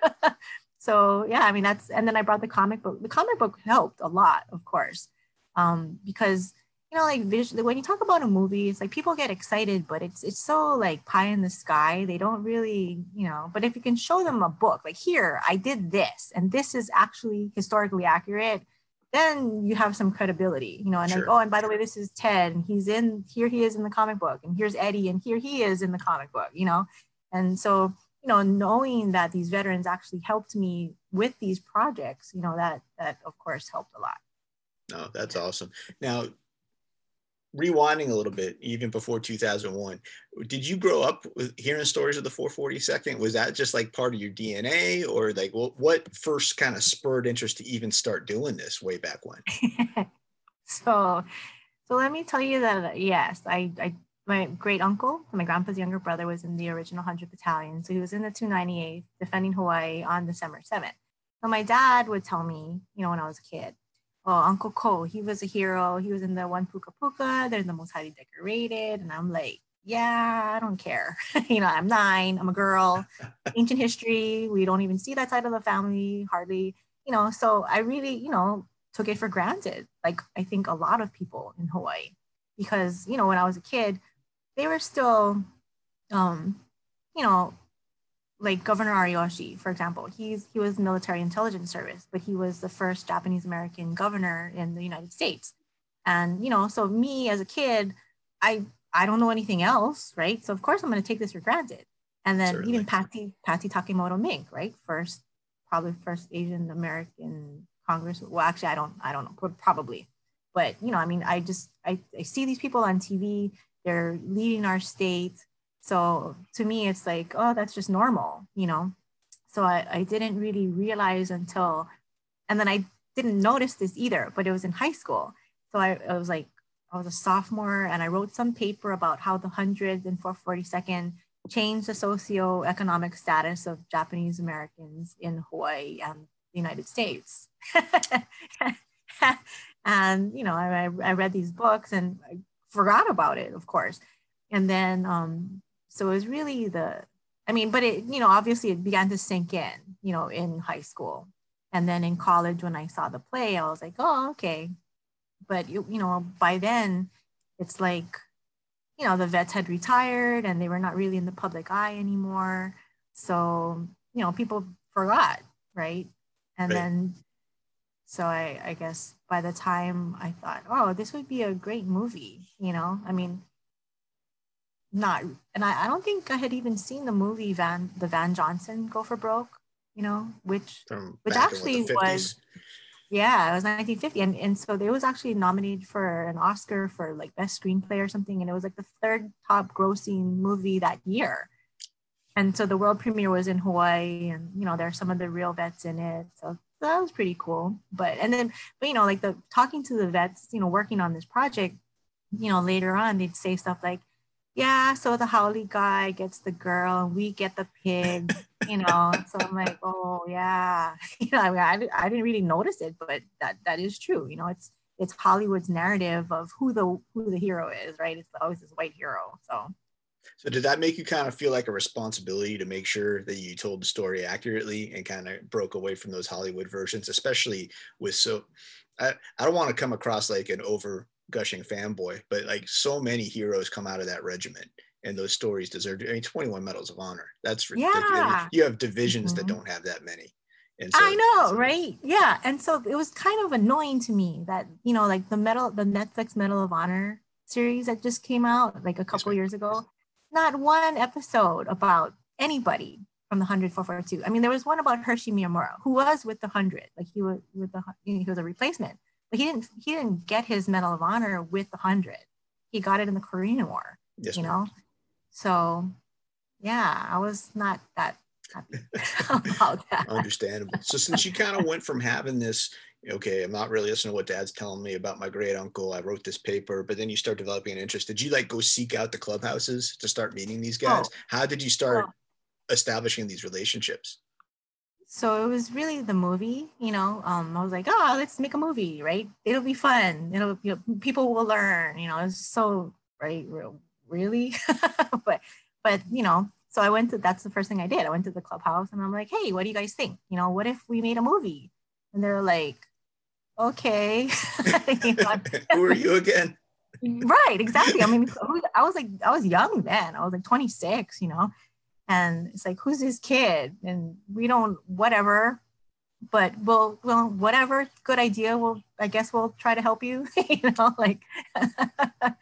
B: [laughs] so, yeah, I mean, that's, and then I brought the comic book. The comic book helped a lot, of course, um, because, you know, like visually, when you talk about a movie, it's like people get excited, but it's, it's so like pie in the sky. They don't really, you know, but if you can show them a book, like here, I did this, and this is actually historically accurate then you have some credibility, you know, and sure. like, oh, and by the way, this is Ted, and he's in here, he is in the comic book, and here's Eddie, and here he is in the comic book, you know, and so you know, knowing that these veterans actually helped me with these projects, you know, that that of course helped a lot.
A: No, that's awesome. Now, rewinding a little bit, even before 2001, did you grow up with hearing stories of the 442nd? Was that just like part of your DNA, or like what, what first kind of spurred interest to even start doing this way back when? [laughs]
B: so, so let me tell you that yes, I, I my great uncle, my grandpa's younger brother, was in the original 100 Battalion, so he was in the 298th defending Hawaii on December 7th. So my dad would tell me, you know, when I was a kid, oh, Uncle Cole, he was a hero. He was in the one Puka Puka. They're the most highly decorated. And I'm like, yeah, I don't care. [laughs] you know, I'm nine, I'm a girl, [laughs] ancient history. We don't even see that side of the family hardly, you know. So I really, you know, took it for granted. Like I think a lot of people in Hawaii, because, you know, when I was a kid, they were still, um, you know, like Governor Ariyoshi, for example, he's he was military intelligence service, but he was the first Japanese American governor in the United States. And you know, so me as a kid, I I don't know anything else, right? So of course I'm going to take this for granted. And then Certainly. even Patsy Patsy Takemoto Mink, right? First, probably first Asian American Congress. Well, actually, I don't I don't know, probably. But you know, I mean, I just I, I see these people on TV. They're leading our state so to me, it's like, oh, that's just normal, you know? So I, I didn't really realize until, and then I didn't notice this either, but it was in high school. So I, I was like, I was a sophomore and I wrote some paper about how the 100th and 442nd changed the socioeconomic status of Japanese Americans in Hawaii and the United States. [laughs] and, you know, I, I read these books and I forgot about it, of course. And then um, so it was really the, I mean, but it, you know, obviously it began to sink in, you know, in high school. And then in college, when I saw the play, I was like, oh, okay. But, you, you know, by then it's like, you know, the vets had retired and they were not really in the public eye anymore. So, you know, people forgot, right? And right. then, so I, I guess by the time I thought, oh, this would be a great movie, you know, I mean, not and I, I don't think I had even seen the movie Van the Van Johnson Go for Broke, you know, which From which actually was yeah, it was 1950. And, and so it was actually nominated for an Oscar for like best screenplay or something. And it was like the third top grossing movie that year. And so the world premiere was in Hawaii and you know, there are some of the real vets in it. So that was pretty cool. But and then but you know, like the talking to the vets, you know, working on this project, you know, later on they'd say stuff like, yeah, so the haole guy gets the girl and we get the pig, you know. so I'm like, oh yeah, [laughs] you know, I, mean, I, I didn't really notice it, but that that is true. You know, it's it's Hollywood's narrative of who the who the hero is, right? It's always this white hero. So.
A: So did that make you kind of feel like a responsibility to make sure that you told the story accurately and kind of broke away from those Hollywood versions, especially with so I, I don't want to come across like an over gushing fanboy, but like so many heroes come out of that regiment and those stories deserve I mean 21 medals of honor. That's ridiculous. Yeah. You have divisions mm-hmm. that don't have that many.
B: And so, I know, so, right? Yeah. And so it was kind of annoying to me that, you know, like the medal, the Netflix Medal of Honor series that just came out like a couple years ago, not one episode about anybody from the 100 442. I mean, there was one about Hershey Miyamura, who was with the 100, like he was with the, he was a replacement but he didn't he didn't get his Medal of Honor with the hundred. He got it in the Korean War. Yes, you know, so yeah, I was not that happy [laughs]
A: about that. Understandable. So since you kind of went from having this, okay, I'm not really listening to what dad's telling me about my great uncle. I wrote this paper, but then you start developing an interest. Did you like go seek out the clubhouses to start meeting these oh. guys? Oh. How did you start oh. establishing these relationships?
B: So it was really the movie you know um, i was like oh let's make a movie right it'll be fun it'll you know, people will learn you know it's so right real really [laughs] but but you know, so I went to that's the first thing I did. I went to the clubhouse and I'm like, hey, what do you guys think? You know, what if we made a movie? And they're like, okay. [laughs] [laughs]
A: Who are you again?
B: right, exactly. I mean, I was like, I was young then. I was like 26, you know, and it's like, who's this kid? And we don't, whatever. But we'll, well, whatever, good idea. We'll, I guess we'll try to help you. [laughs] you know, like, [laughs]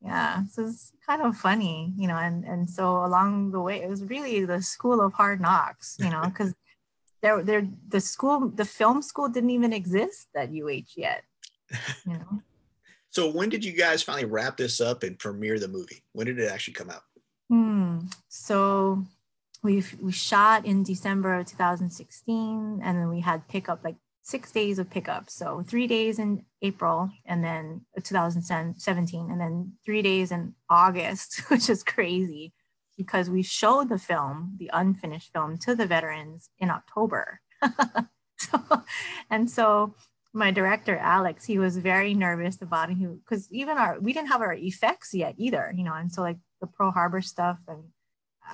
B: yeah. So it's kind of funny, you know, and and so along the way, it was really the school of hard knocks, you know, [laughs] because there, there, the school, the film school didn't even exist at UH yet, you know.
A: So when did you guys finally wrap this up and premiere the movie? When did it actually come out?
B: Hmm. So we we shot in December of 2016, and then we had pickup like six days of pickup. So three days in April, and then 2017, and then three days in August, [laughs] which is crazy because we showed the film, the unfinished film, to the veterans in October. [laughs] so, and so my director alex he was very nervous about it because even our we didn't have our effects yet either you know and so like the pearl harbor stuff and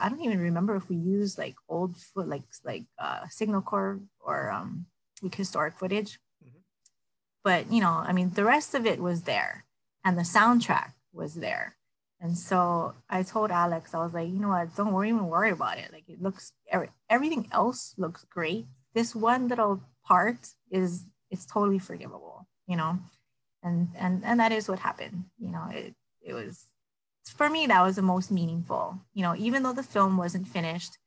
B: i don't even remember if we used like old foot like like uh signal corps or um like historic footage mm-hmm. but you know i mean the rest of it was there and the soundtrack was there and so i told alex i was like you know what don't worry even worry about it like it looks everything else looks great this one little part is it's totally forgivable, you know? And, and, and that is what happened. You know, it, it was, for me, that was the most meaningful, you know, even though the film wasn't finished,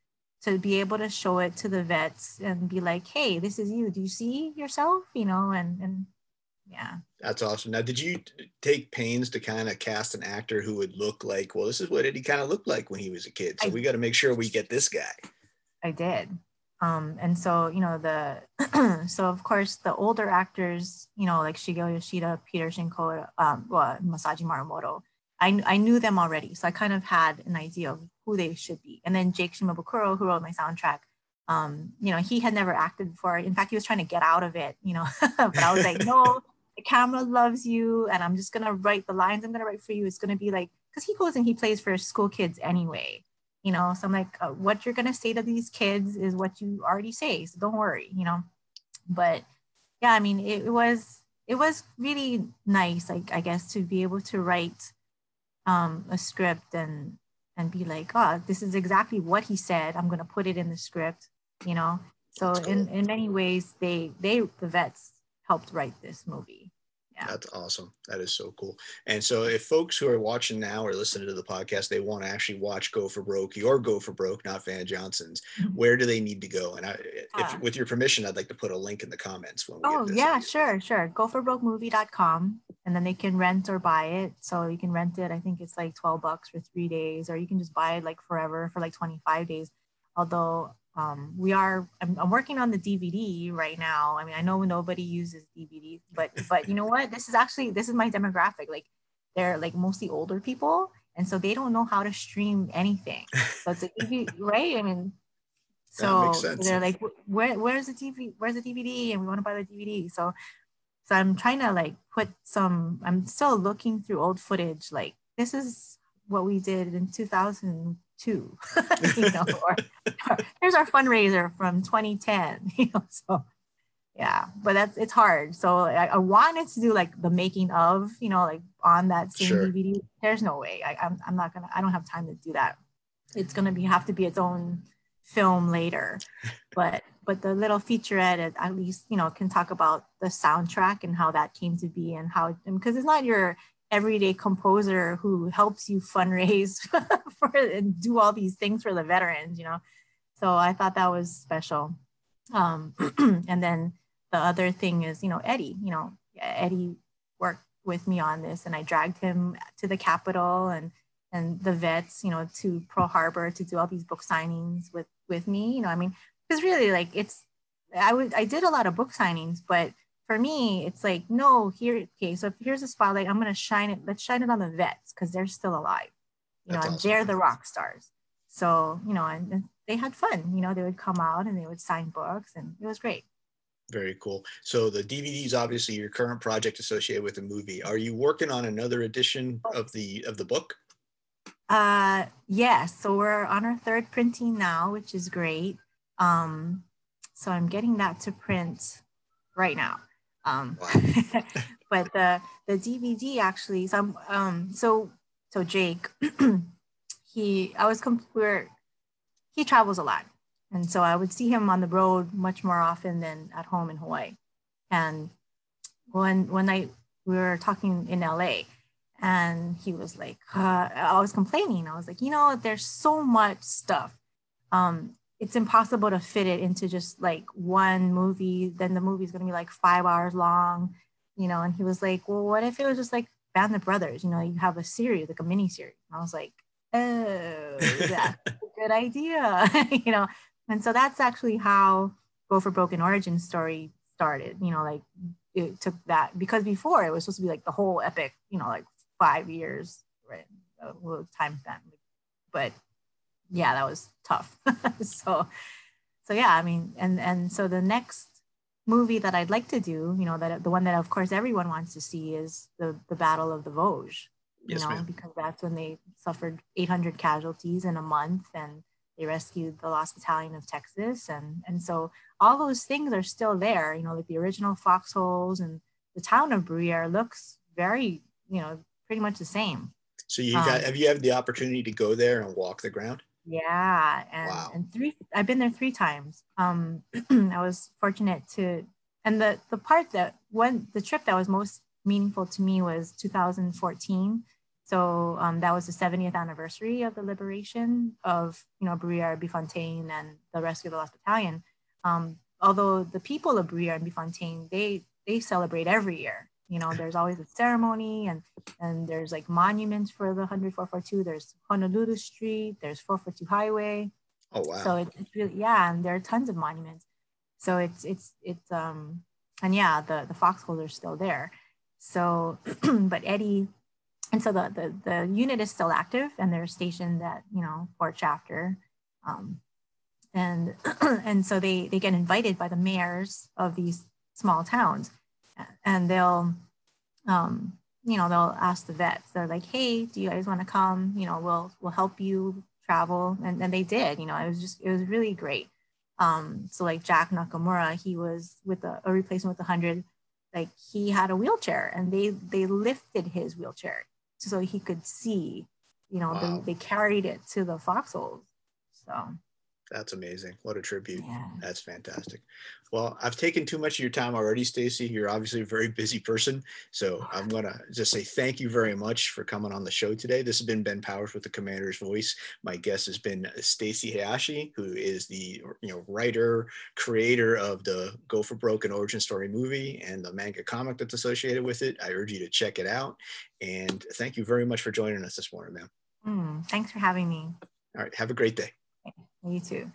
B: to be able to show it to the vets and be like, hey, this is you. Do you see yourself? You know, and, and yeah.
A: That's awesome. Now, did you take pains to kind of cast an actor who would look like, well, this is what he kind of looked like when he was a kid. So I, we got to make sure we get this guy.
B: I did. Um, and so, you know, the [clears throat] so of course the older actors, you know, like Shigeo Yoshida, Peter Shinko, um, well, Masaji Morimoto, I, I knew them already. So I kind of had an idea of who they should be. And then Jake Shimabukuro, who wrote my soundtrack, um, you know, he had never acted before. In fact, he was trying to get out of it, you know, [laughs] but I was like, no, the camera loves you. And I'm just going to write the lines I'm going to write for you. It's going to be like, because he goes and he plays for school kids anyway you know so i'm like uh, what you're going to say to these kids is what you already say so don't worry you know but yeah i mean it, it was it was really nice like i guess to be able to write um, a script and and be like oh this is exactly what he said i'm going to put it in the script you know so cool. in in many ways they they the vets helped write this movie
A: yeah. That's awesome. That is so cool. And so, if folks who are watching now or listening to the podcast, they want to actually watch Go for Broke or Go for Broke, not Van Johnson's, mm-hmm. where do they need to go? And I, if, uh, with your permission, I'd like to put a link in the comments. When
B: oh, yeah, sure, sure. Go for movie.com and then they can rent or buy it. So you can rent it. I think it's like 12 bucks for three days, or you can just buy it like forever for like 25 days. Although um, we are I'm, I'm, working on the dvd right now. I mean i know nobody uses dvd but but you know what? This is actually this is my demographic. Like they're like mostly older people and so they don't know how to stream anything. So it's a DVD, [laughs] right? I mean so they're like where, where's the tv where's the dvd and we want to buy the dvd so so i'm trying to like put some i'm still looking through old footage like this is what we did in 2000 two, [laughs] you know, [laughs] or, or, here's our fundraiser from 2010, [laughs] you know, so yeah, but that's, it's hard. So I, I, wanted to do like the making of, you know, like on that same sure. DVD. There's no way I, I'm, I'm not gonna, I don't have time to do that. It's gonna be, have to be its own film later, but, but the little featurette at, least, you know, can talk about the soundtrack and how that came to be and how, because it's not your, everyday composer who helps you fundraise [laughs] for and do all these things for the veterans, you know. So I thought that was special. Um, [clears throat] and then the other thing is, you know, Eddie, you know, Eddie worked with me on this and I dragged him to the Capitol and and the vets, you know, to Pearl Harbor to do all these book signings with with me. You know, I mean, because really like it's I would I did a lot of book signings, but for me, it's like, no, here, okay, so if here's a spotlight, I'm gonna shine it, let's shine it on the vets because they're still alive, you That's know, awesome. and they're the rock stars. So, you know, and, and they had fun, you know, they would come out and they would sign books and it was great.
A: Very cool. So the DVD is obviously your current project associated with the movie. Are you working on another edition of the of the book?
B: Uh, yes. So we're on our third printing now, which is great. Um, so I'm getting that to print right now. Um, wow. [laughs] but the the DVD actually, some um, so so Jake, [clears throat] he I was comp- we're he travels a lot, and so I would see him on the road much more often than at home in Hawaii. And one when I we were talking in LA, and he was like, uh, I was complaining. I was like, you know, there's so much stuff. Um, it's impossible to fit it into just like one movie. Then the movie's gonna be like five hours long, you know. And he was like, well, what if it was just like Band of Brothers? You know, you have a series, like a mini series. And I was like, oh, [laughs] that's a good idea, [laughs] you know. And so that's actually how Go for Broke an origin story started. You know, like it took that because before it was supposed to be like the whole epic, you know, like five years, right? Uh, time spent, but yeah, that was tough. [laughs] so, so yeah, I mean, and and so the next movie that I'd like to do, you know, that the one that of course everyone wants to see is the the Battle of the Vosges. You yes, know, ma'am. because that's when they suffered 800 casualties in a month, and they rescued the Lost Battalion of Texas, and and so all those things are still there. You know, like the original foxholes and the town of Bruyere looks very, you know, pretty much the same.
A: So you got um, have you had the opportunity to go there and walk the ground?
B: Yeah, and wow. and three I've been there three times. Um, [clears throat] I was fortunate to, and the the part that when the trip that was most meaningful to me was 2014. So um, that was the 70th anniversary of the liberation of you know Bruyere, Biffontaine, and the rescue of the Lost Battalion. Um, although the people of Bruyere and Biffontaine they they celebrate every year you know there's always a ceremony and and there's like monuments for the 100 442 there's honolulu street there's 442 highway.
A: Oh wow.
B: So it, it's really yeah and there are tons of monuments. So it's it's it's um and yeah the the foxholes are still there. So [clears throat] but eddie and so the, the the unit is still active and they're stationed at you know fort shafter. Um and [clears throat] and so they they get invited by the mayors of these small towns and they'll um, you know they'll ask the vets. They're like hey do you guys want to come? You know we'll we'll help you travel. And, and they did you know it was just it was really great. Um, so like jack nakamura he was with a, a replacement with a 100 like he had a wheelchair and they they lifted his wheelchair so he could see you know wow. they, they carried it to the foxholes so
A: that's amazing. What a tribute. Yeah. That's fantastic. Well, I've taken too much of your time already, Stacy. You're obviously a very busy person. So I'm [sighs] going to just say thank you very much for coming on the show today. This has been Ben Powers with the Commander's Voice. My guest has been Stacy Hayashi, who is the you know writer, creator of the Go for Broke an origin story movie and the manga comic that's associated with it. I urge you to check it out. And thank you very much for joining us this morning, ma'am.
B: Mm, thanks for having me.
A: All right. Have a great day.
B: You too.